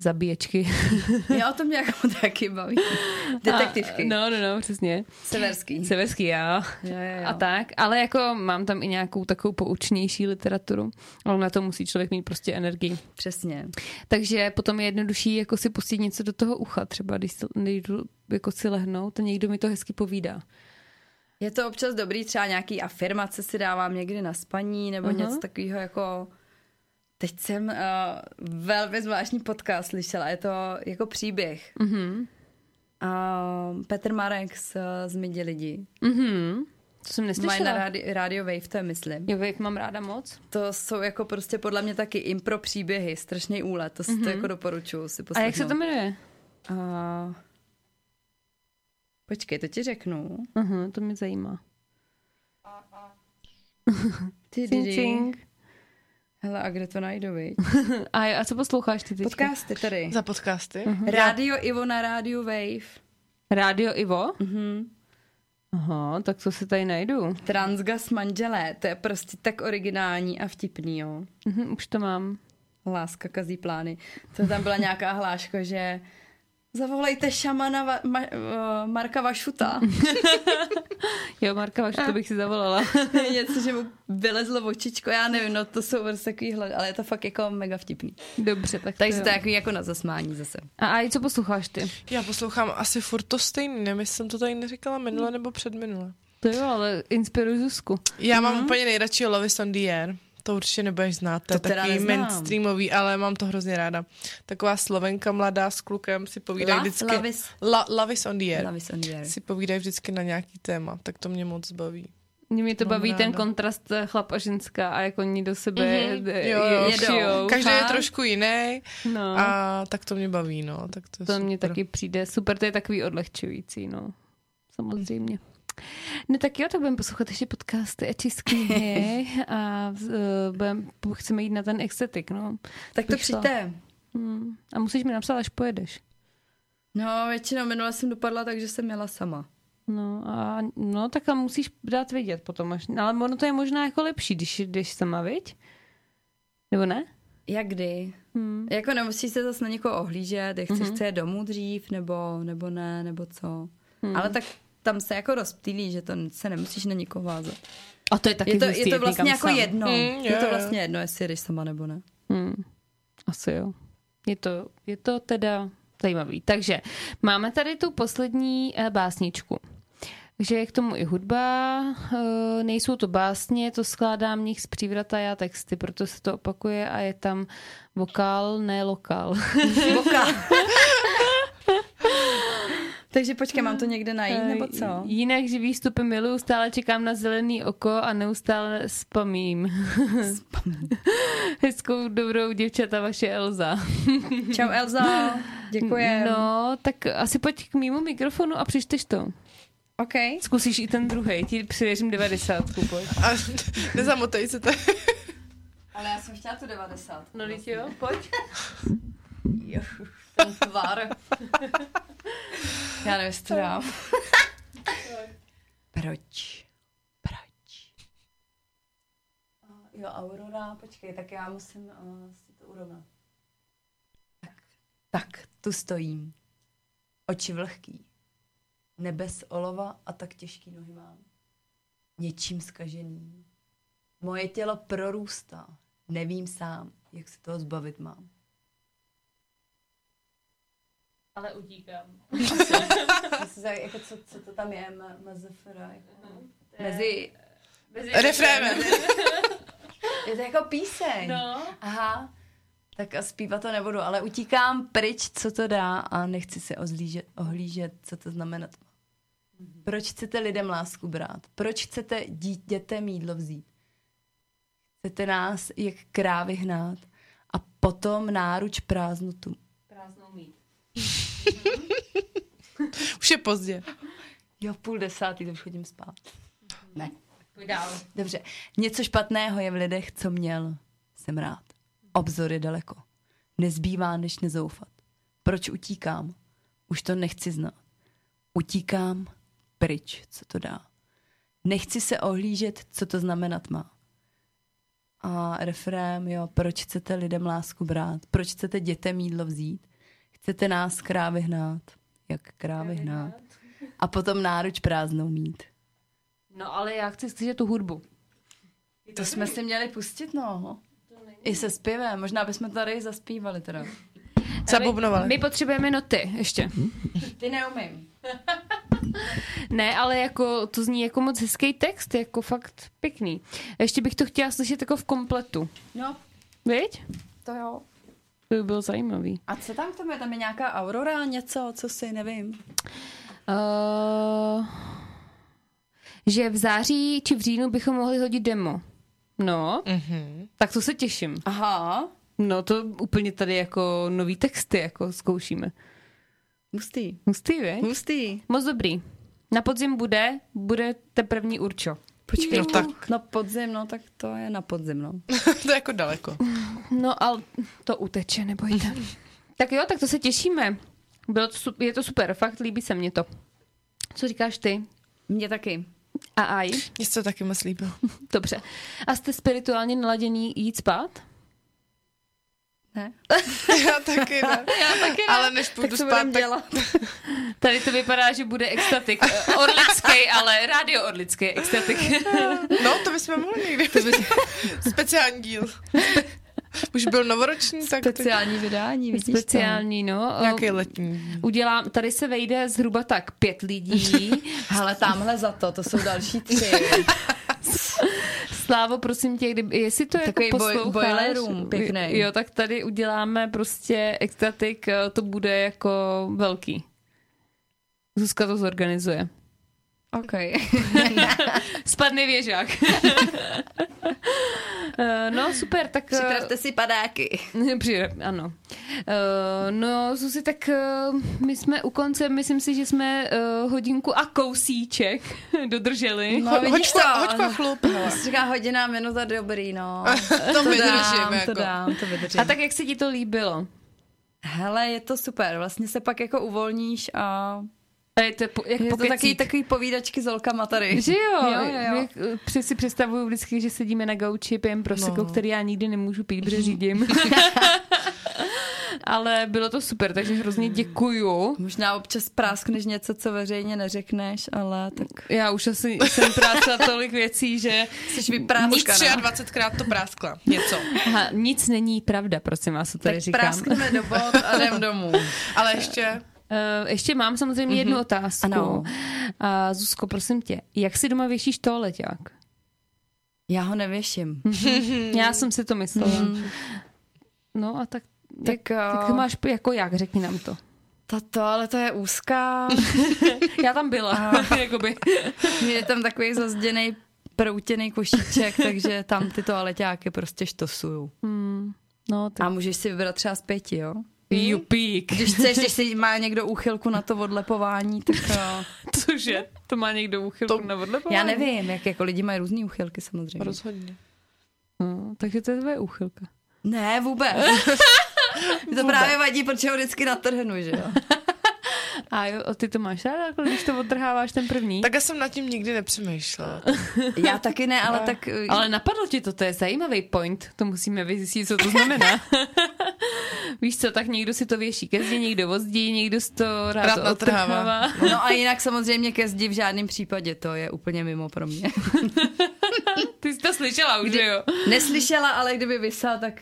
zabíječky. <laughs> Já o tom nějak taky baví. <laughs> Detektivky. A, no, no, no, přesně. Severský. Severský, já. Jo, jo, jo. A tak, ale jako mám tam i nějakou takovou poučnější literaturu, ale na to musí člověk mít prostě energii. Přesně. Takže potom je jednodušší jako si pustit něco do toho ucha, třeba když si- nejdu jako si lehnout a někdo mi to hezky povídá. Je to občas dobrý, třeba nějaký afirmace si dávám někdy na spaní, nebo uh-huh. Něco takového jako... Teď jsem uh, velmi zvláštní podcast slyšela, je to jako příběh. Mhm. Uh, Petr Marek z, z Midi lidi. Mhm. To jsem Mají na neslyšela. rádi, Radio Wave, to je myslím. Jo, Wave mám ráda moc. To jsou jako prostě podle mě taky impro příběhy, strašný úlet, to, mm-hmm. to jako doporučuju si A poslechnout. jak se to jmenuje? Uh, počkej, to ti řeknu. Aha, to mě zajímá. Ty, Cing, cing. Hele, a kde to najdu, viď? <laughs> A, a co posloucháš ty teď? Podcasty tady. Za podcasty. Rádio Ivo na rádiu Wave. Rádio Ivo? Mhm. Aha, tak co si tady najdu? Transgas manželé, to je prostě tak originální a vtipný, jo. Mhm, už to mám. Láska kazí plány. To tam byla nějaká hláška, že Zavolejte šamana va- ma- uh, Marka Vašuta. <laughs> Jo, Marka, vaš, to bych si zavolala. <laughs> Něco, že mu vylezlo očičko, já nevím, no to jsou prostě takový hled, ale je to fakt jako mega vtipný. Dobře, tak Takže to je takový jako na zasmání zase. A Aj, co posloucháš ty? Já poslouchám asi furt to stejný, nevím, jestli jsem to tady neříkala minule nebo předminule. To jo, ale inspiruj Zuzku. Já mám úplně nejradši Love is on the Air. To určitě nebudeš znát, to, To je teda takový neznám. mainstreamový, ale mám to hrozně ráda. Taková slovenka mladá s klukem si povídají Love? vždycky. Love is- La, love is on the Air. Love is on the air. Si povídají vždycky na nějaký téma, tak to mě moc baví. Mě to Mám baví ten ráda. kontrast eh, chlap a ženská a jak oni do sebe Mhm. mm-hmm. Jo, jo. šijou. Každý je trošku jiný No. a tak to mě baví, no. Tak to, To mně super. taky přijde super, to je takový odlehčující, no. Samozřejmě. No tak jo, tak budeme poslouchat ještě podcasty a číst knihy a uh, budem, chceme jít na ten excetik, no. Tak to Bych šla. přijďte. Hmm. A musíš mi napsat, až pojedeš. No, většinou minule jsem dopadla, takže jsem jela sama. No a no, tak tam musíš dát vědět potom. Až, ale ono to je možná jako lepší, když jdeš sama, viď? Nebo ne? Jak kdy? Hmm. Jako nemusíš se zase na někoho ohlížet, jak chceš Mhm. mm-hmm. chce domů dřív, nebo, nebo ne, nebo co. Hmm. Mm. Ale tak tam se jako rozptýlí, že to se nemusíš na nikoho vázat. A to je taky Je to, je to vlastně jako sám. jedno. Mm, je jo, to vlastně jedno, jestli jdeš sama nebo ne. Hmm. Asi jo. Je to, je to teda zajímavý. Takže máme tady tu poslední eh, básničku. Takže je k tomu i hudba, eh, nejsou to básně, to skládá mních z přívrata já texty, proto se to opakuje a je tam vokál, ne lokál. <laughs> Voka. Takže počkej, mám to někde najít, nebo co? Jinak živý vstupy miluju, stále čekám na zelený oko a neustále spamím. <laughs> Hezkou dobrou děvčata vaše Elza. <laughs> Čau Elza, děkujem. No, tak asi pojď k mýmu mikrofonu a přečteš to. OK. Zkusíš i ten druhý, ti přivěřím 90, pojď. A <laughs> nezamotej se to. Ale já jsem chtěla tu 90. No, teď jo, pojď. Jo, ten tvar. Já nevím, jestli to dám. Proč? Proč? Jo, Aurora, počkej, tak já musím uh, si to urovnat. Tak, tak, tu stojím. Oči vlhký. Nebes olova a tak těžký nohy mám. Něčím zkažený. Moje tělo prorůstá. Nevím sám, jak se toho zbavit mám. Ale utíkám. Myslím, jako co, co to tam je, MZFR, jako, mezi, Refrénem. <laughs> je to jako píseň. No. Aha, tak a zpívat to nebudu, ale utíkám pryč, co to dá a nechci se ozlížet, ohlížet, co to znamenat má. Proč chcete lidem lásku brát? Proč chcete dí- dětem jídlo vzít? Chcete nás jak krávy hnát a potom náruč prázdnotu. Prázdnou mít. <laughs> Už je pozdě. Jo, půl desátý, to už chodím spát. Ne. Pojď dál. Dobře. Něco špatného je v lidech, co měl. Jsem rád. Obzor je daleko. Nezbývá, než nezoufat. Proč utíkám? Už to nechci znát. Utíkám pryč, co to dá. Nechci se ohlížet, co to znamenat má. A refrém, jo, proč chcete lidem lásku brát? Proč chcete dětem jídlo vzít? Chcete nás krávy hnát? Jak krávy hnát? A potom náruč prázdnou mít. No ale já chci slyšet tu hudbu. To jsme si měli pustit, no. I se zpěvem, možná bychom tady zaspívali teda. Zabubnovali. My potřebujeme noty ještě. Ty neumím. <laughs> Ne, ale jako to zní jako moc hezký text, jako fakt pěkný. Ještě bych to chtěla slyšet jako v kompletu. No, Viď? to jo. To by bylo zajímavý. A co tam k tomu je? Tam je nějaká aurora, něco, co si nevím. Uh, že v září či v říjnu bychom mohli hodit demo. No, Mhm. tak to se těším. Aha, No to úplně tady jako nový texty jako zkoušíme. hustý. Hustý, vy? Hustý. Moc dobrý. Na podzim bude, bude te první určo. Počkej, No tak. No podzim, no tak to je na podzim, no. <laughs> to je jako daleko. No ale to uteče, nebojte. <laughs> tak jo, tak to se těšíme. Bylo to, je to super, fakt líbí se mně to. Co říkáš ty? Mně taky. A aj? Mně se to taky moc líbilo. <laughs> Dobře. A jste spirituálně naladění jít spát? Ne? <laughs> Já taky ne. Já taky ne. Ale než půjdu Co spát, tak dělat? <laughs> Tady to vypadá, že bude extatik. Orlický, ale rádio orlický extatik. <laughs> No, to bychom mohli někdy. Speciální díl. Už byl novoroční, tak teď Speciální vydání, vidíš Speciální, no. nějaký letní. Udělám, tady se vejde zhruba tak pět lidí. to. Hele, tamhle za to, to jsou další tři. Slávo, prosím tě, kdyby, jestli to Takový jako boj- posloucháš, boiler room, pěknej. Jo, tak tady uděláme prostě extatik, eh, to bude jako velký. Zuzka to zorganizuje. OK. <laughs> Spadne věžák. <laughs> Eh, no, super, tak... eh, Připravte si padáky. <laughs> Přijde, ano. Uh, no, Zuzi, tak my jsme u konce, myslím si, že jsme hodinku a kousíček dodrželi. No, Ho- vidíš hoďko, to? hoďko chlup. hele. Říká hodina, minuta, dobrý, no. To vydržím, dám, jako. to dám, to vydržím. A tak jak se ti to líbilo? Hele, je to super, vlastně se pak jako uvolníš a A je to po, jak je to takový, takový povídačky s holkama tady. Že jo, Jo, jo, jo. Eh, při- si představuju vždycky, že sedíme na gauči, pijeme prosecco, no. Který já nikdy nemůžu pít, protože řídím. <laughs> Ale bylo to super, takže hrozně děkuju. Možná občas práskneš něco, co veřejně neřekneš, ale tak Já už asi jsem práskla tolik věcí, že jsi Už vypráskaná. 23krát to práskla. Něco. Aha, nic není pravda, prosím vás, co tady Tak říkám. práskneme do bod a jdem domů. Ale ještě Uh, ještě mám samozřejmě jednu otázku. Ano. A Zuzko, prosím tě, jak si doma věšíš toaleťák? Já ho nevěším. Já jsem si to myslela. Mm. No a tak, tak, Tak, tak eh, máš jako jak, řekni nám to. Tato, ale to je úzká. <laughs> Já tam byla, <laughs> jakoby. Je tam takový zazděný proutěný košíček, takže tam ty toaleťáky prostě štosuju. Hmm, no, tak A můžeš si vybrat třeba z pěti, jo? Jupík. Když chceš, když <laughs> si má někdo úchylku na to odlepování, tak uh, Cože? To má někdo úchylku To- na odlepování? já nevím, jak jako lidi mají různý úchylky samozřejmě. rozhodně. No, takže to je tvoje úchylka. Ne, vůbec. <laughs> Mi to právě vadí, protože ho vždycky natrhnu, že jo? <laughs> A jo, ty to máš ráda, jako když to odtrháváš ten první? Tak já jsem nad tím nikdy nepřemýšlela. <laughs> Já taky ne, ale tak... uh, Ale napadlo ti to, to je zajímavý point. To musíme vyzjistit, co to znamená. <laughs> Víš co, tak někdo si to věší ke zdi, někdo vozdí, někdo si to rád, Rád odtrhává. <laughs> No a jinak samozřejmě ke zdi v žádném případě, to je úplně mimo pro mě. Ty jsi to slyšela už, že jo? Neslyšela, ale kdyby vysel, tak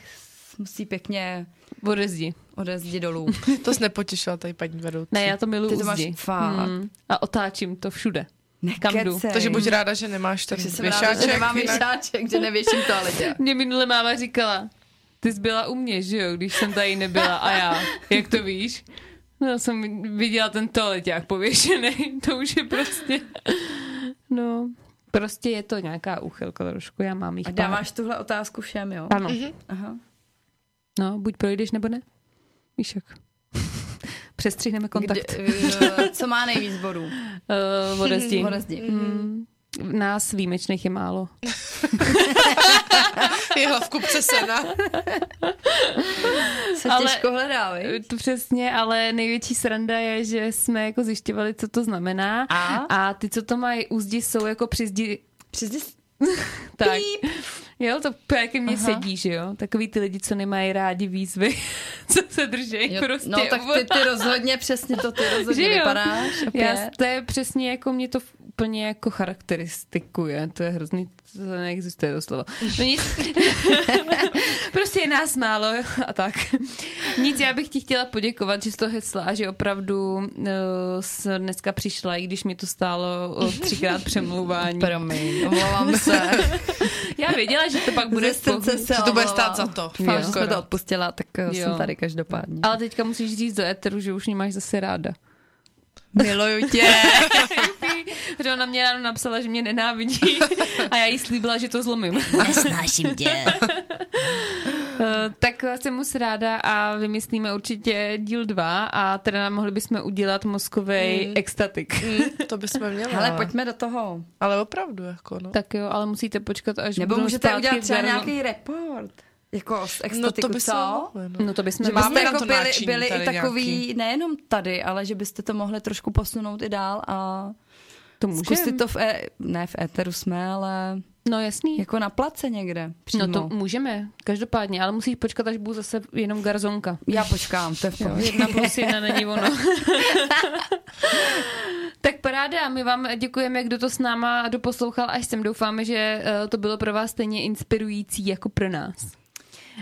musí pěkně Ode zdi. Ode zdi dolů. <laughs> To jsi nepotěšila tady paní vedoucí. Ne, já to miluji Ty to máš fakt. Hmm. A otáčím to všude. Kam jdu? Takže buď ráda, že nemáš ten Takže jsem ráda, věšáček. že nemám jinak- věšáček, že nevěším toaletě. <laughs> Mě minule máma říkala, ty jsi byla u mě, že jo, když jsem tady nebyla. A já, jak to víš? No, já jsem viděla ten toaleťák pověšený. <laughs> To už je prostě... No, prostě je to nějaká úchylka trošku, já mám jich A pár. dáváš tuhle otázku všem, jo? Ano. Aha. No, buď projdeš, nebo ne. Víš jak. <laughs> Přestřihneme kontakt. Kdy, <laughs> eh, co má nejvíc bodů? Uh, ode zdi. <laughs> Ode zdi. Mm, nás výjimečných je málo. Jeho v kupce sena. Se Ale- těžko hledá, viď? To přesně, ale největší sranda je, že jsme jako zjišťovali, co to znamená. A? A ty, co to mají u zdi, jsou jako při zdi Přizdi... <laughs> Tak. Jo, to ke mně Aha. sedí, že jo? Takový ty lidi, co nemají rádi výzvy, <laughs> co se drží Jo, prostě. no tak ty, ty rozhodně, přesně to ty rozhodně Že jo? vypadáš. Já, to je přesně jako mě to úplně jako charakteristikuje. To je hrozný, to neexistuje to slovo. No nic. <laughs> prostě je nás málo a tak. Nic, já bych ti chtěla poděkovat, že jsi to hecla a že opravdu uh, dneska přišla, i když mi to stálo třikrát přemlouvání. Promiň, omlouvám se. <laughs> Já věděla, že to pak bude srdce se Že to bude stát za to. Jo. Fakt, že jsme to odpustila, tak jo. Jo. jsem tady každopádně. Ale teďka musíš říct do éteru, že už mě máš zase ráda. Miluju tě. <laughs> <laughs> Protože ona mě ráno napsala, že mě nenávidí a já jí slíbila, že to zlomím. Nesnáším tě. <laughs> Eh, tak jsem moc ráda a vymyslíme určitě díl dva a teda mohli bychom udělat mozkový Mm. extatik. Mm, to bychom <laughs> měli. Ale- pojďme do toho. Ale opravdu, jako no. Tak jo, ale musíte počkat, až Nebo budou můžete udělat třeba nějaký report. Jako z No extatiku, to by co? mohli, no. No to bychom Že Máme byste jako to byli, byli i takový, nějaký. nejenom tady, ale že byste to mohli trošku posunout i dál a To může. Zkusit to v, e- ne v éteru jsme, ale No jasný. jako na place někde přímo. No to můžeme, každopádně, ale musíš počkat, až budu zase jenom garzonka. Já počkám, to je v jedna plus jedna <laughs> není ono. <laughs> tak paráda, my vám děkujeme, kdo to s náma doposlouchal až sem. Doufáme, že eh, to bylo pro vás stejně inspirující jako pro nás.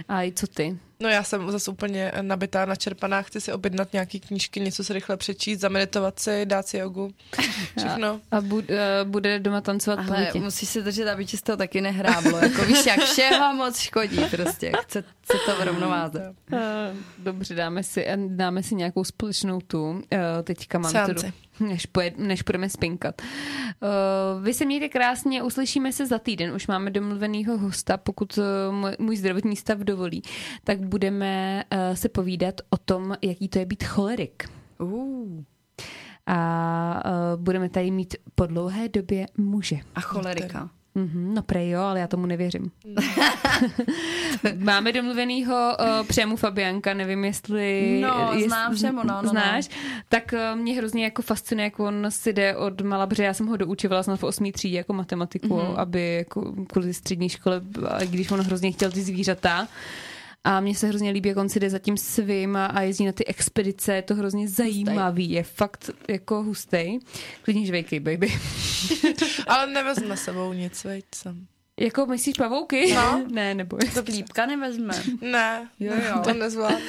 A i co ty? No já jsem zase úplně nabitá, načerpaná, chci si objednat nějaký knížky, něco si rychle přečíst, zameditovat si, dát si jogu, všechno. A bu, uh, bude doma tancovat Ale musíš se držet, aby ti z toho taky nehráblo. Jako víš, jak všeho moc škodí prostě. Chce, chce to v rovnováze. Uh, <laughs> dobře, dáme si, dáme si nějakou společnou tu uh, teďka mantru, Seanci. než, pojed, než budeme spinkat. Vy se mějte krásně, uslyšíme se za týden, už máme domluvenýho hosta, pokud můj, zdravotní stav dovolí, tak budeme se povídat o tom, jaký to je být cholerik. Uh, A uh, budeme tady mít po dlouhé době muže. a cholerika. Mm-hmm, no prej jo, ale já tomu nevěřím. <laughs> Máme domluvenýho uh, Přemu Fabianka, nevím jestli... No, jest- znám Přemu, no, no, no. Znáš? Tak uh, mě hrozně jako fascinuje, jak on si jde od mala, protože já jsem ho doučovala snad v osmý třídě jako matematiku, Mhm. mm-hmm. aby jako kvůli střední škole, když on hrozně chtěl ty zvířata, a mně se hrozně líbí, jak on si jde za tím svým a, a jezdí na ty expedice, je to hrozně zajímavý, je fakt jako hustej. Klidně žvejkej, baby. <laughs> Ale nevezme sebou nic, veď jsem. Jako myslíš pavouky? No. <laughs> ne, nebo To klípka nevezme. <laughs> Ne, Jo, jo. to nezvládnu.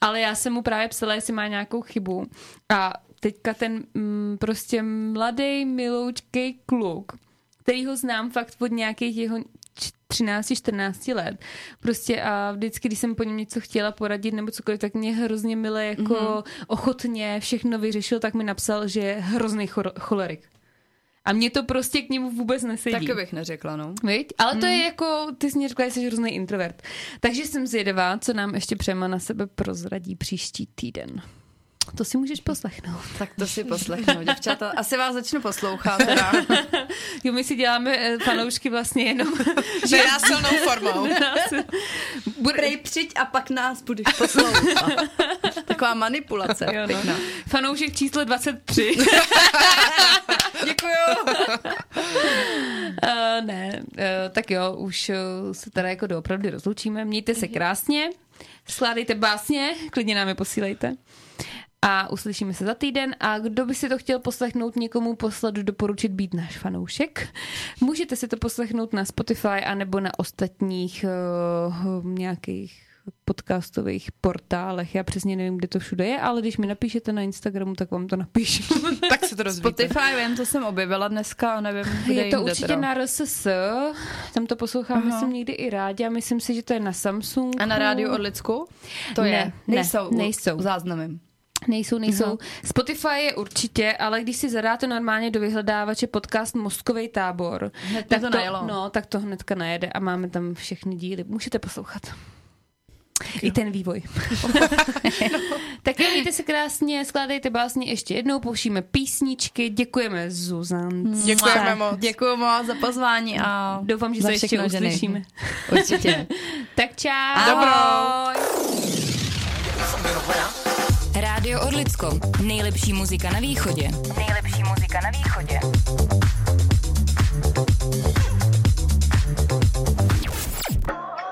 Ale já jsem mu právě psala, jestli má nějakou chybu. A teďka ten mm, prostě mladý, miloučkej kluk, který ho znám fakt od nějakých jeho 13-14 let. Prostě a vždycky, když jsem po něm něco chtěla poradit nebo cokoliv, tak mě hrozně milé jako mm-hmm. ochotně všechno vyřešil, tak mi napsal, že je hrozný chor- cholerik. A mě to prostě k němu vůbec nesedí. Taky bych neřekla, no. Viď? Ale to je jako, ty jsi mě řekla, že jsi hrozný introvert. Takže jsem zvědavá, co nám ještě Přema na sebe prozradí příští týden. To si můžeš poslechnout. <laughs> Tak to si poslechnu, děvčata. Asi vás začnu poslouchat. Teda. <laughs> Jo, my si děláme eh, fanoušky vlastně jenom. <laughs> Nenásilnou formou. Bude, Prej přijď a pak nás budeš poslouchat. Taková manipulace. jo, Pěkná. no. Fanoušek číslo 23. Děkuju. Uh, ne, uh, tak jo, už uh, se teda jako doopravdy rozloučíme. Mějte se krásně, skládejte básně, klidně nám je posílejte. A uslyšíme se za týden a kdo by si to chtěl poslechnout někomu poslat doporučit být náš fanoušek, můžete si to poslechnout na Spotify anebo na ostatních uh, nějakých podcastových portálech. Já přesně nevím, kde to všude je, ale když mi napíšete na Instagramu, tak vám to napíšu. <laughs> tak se to dozvíte. Spotify, vím, to jsem objevila dneska a nevím, kde Je to jinde určitě teda. na RSS, tam to poslouchám, myslím, někdy i rádi a myslím si, že to je na Samsung. A na rádiu od Lidsku? To Ne, je. ne, nejsou. nejsou. Záznamy. Nejsou, nejsou. Spotify je určitě, ale když si zadáte normálně do vyhledávače podcast Mozkovej tábor, Hned tak to najelo. no, tak to hnedka najede a máme tam všechny díly. Můžete poslouchat. I ten vývoj. <laughs> <laughs> tak jo, mějte se krásně, skládejte básně ještě jednou, pouštíme písničky, děkujeme Zuzance. Děkujeme moc. Děkuju moc za pozvání a Doufám, že se ještě uslyšíme. Určitě. <laughs> Tak čau. Ahoj. Rádio Orlicko. Nejlepší muzika na východě. Nejlepší muzika na východě.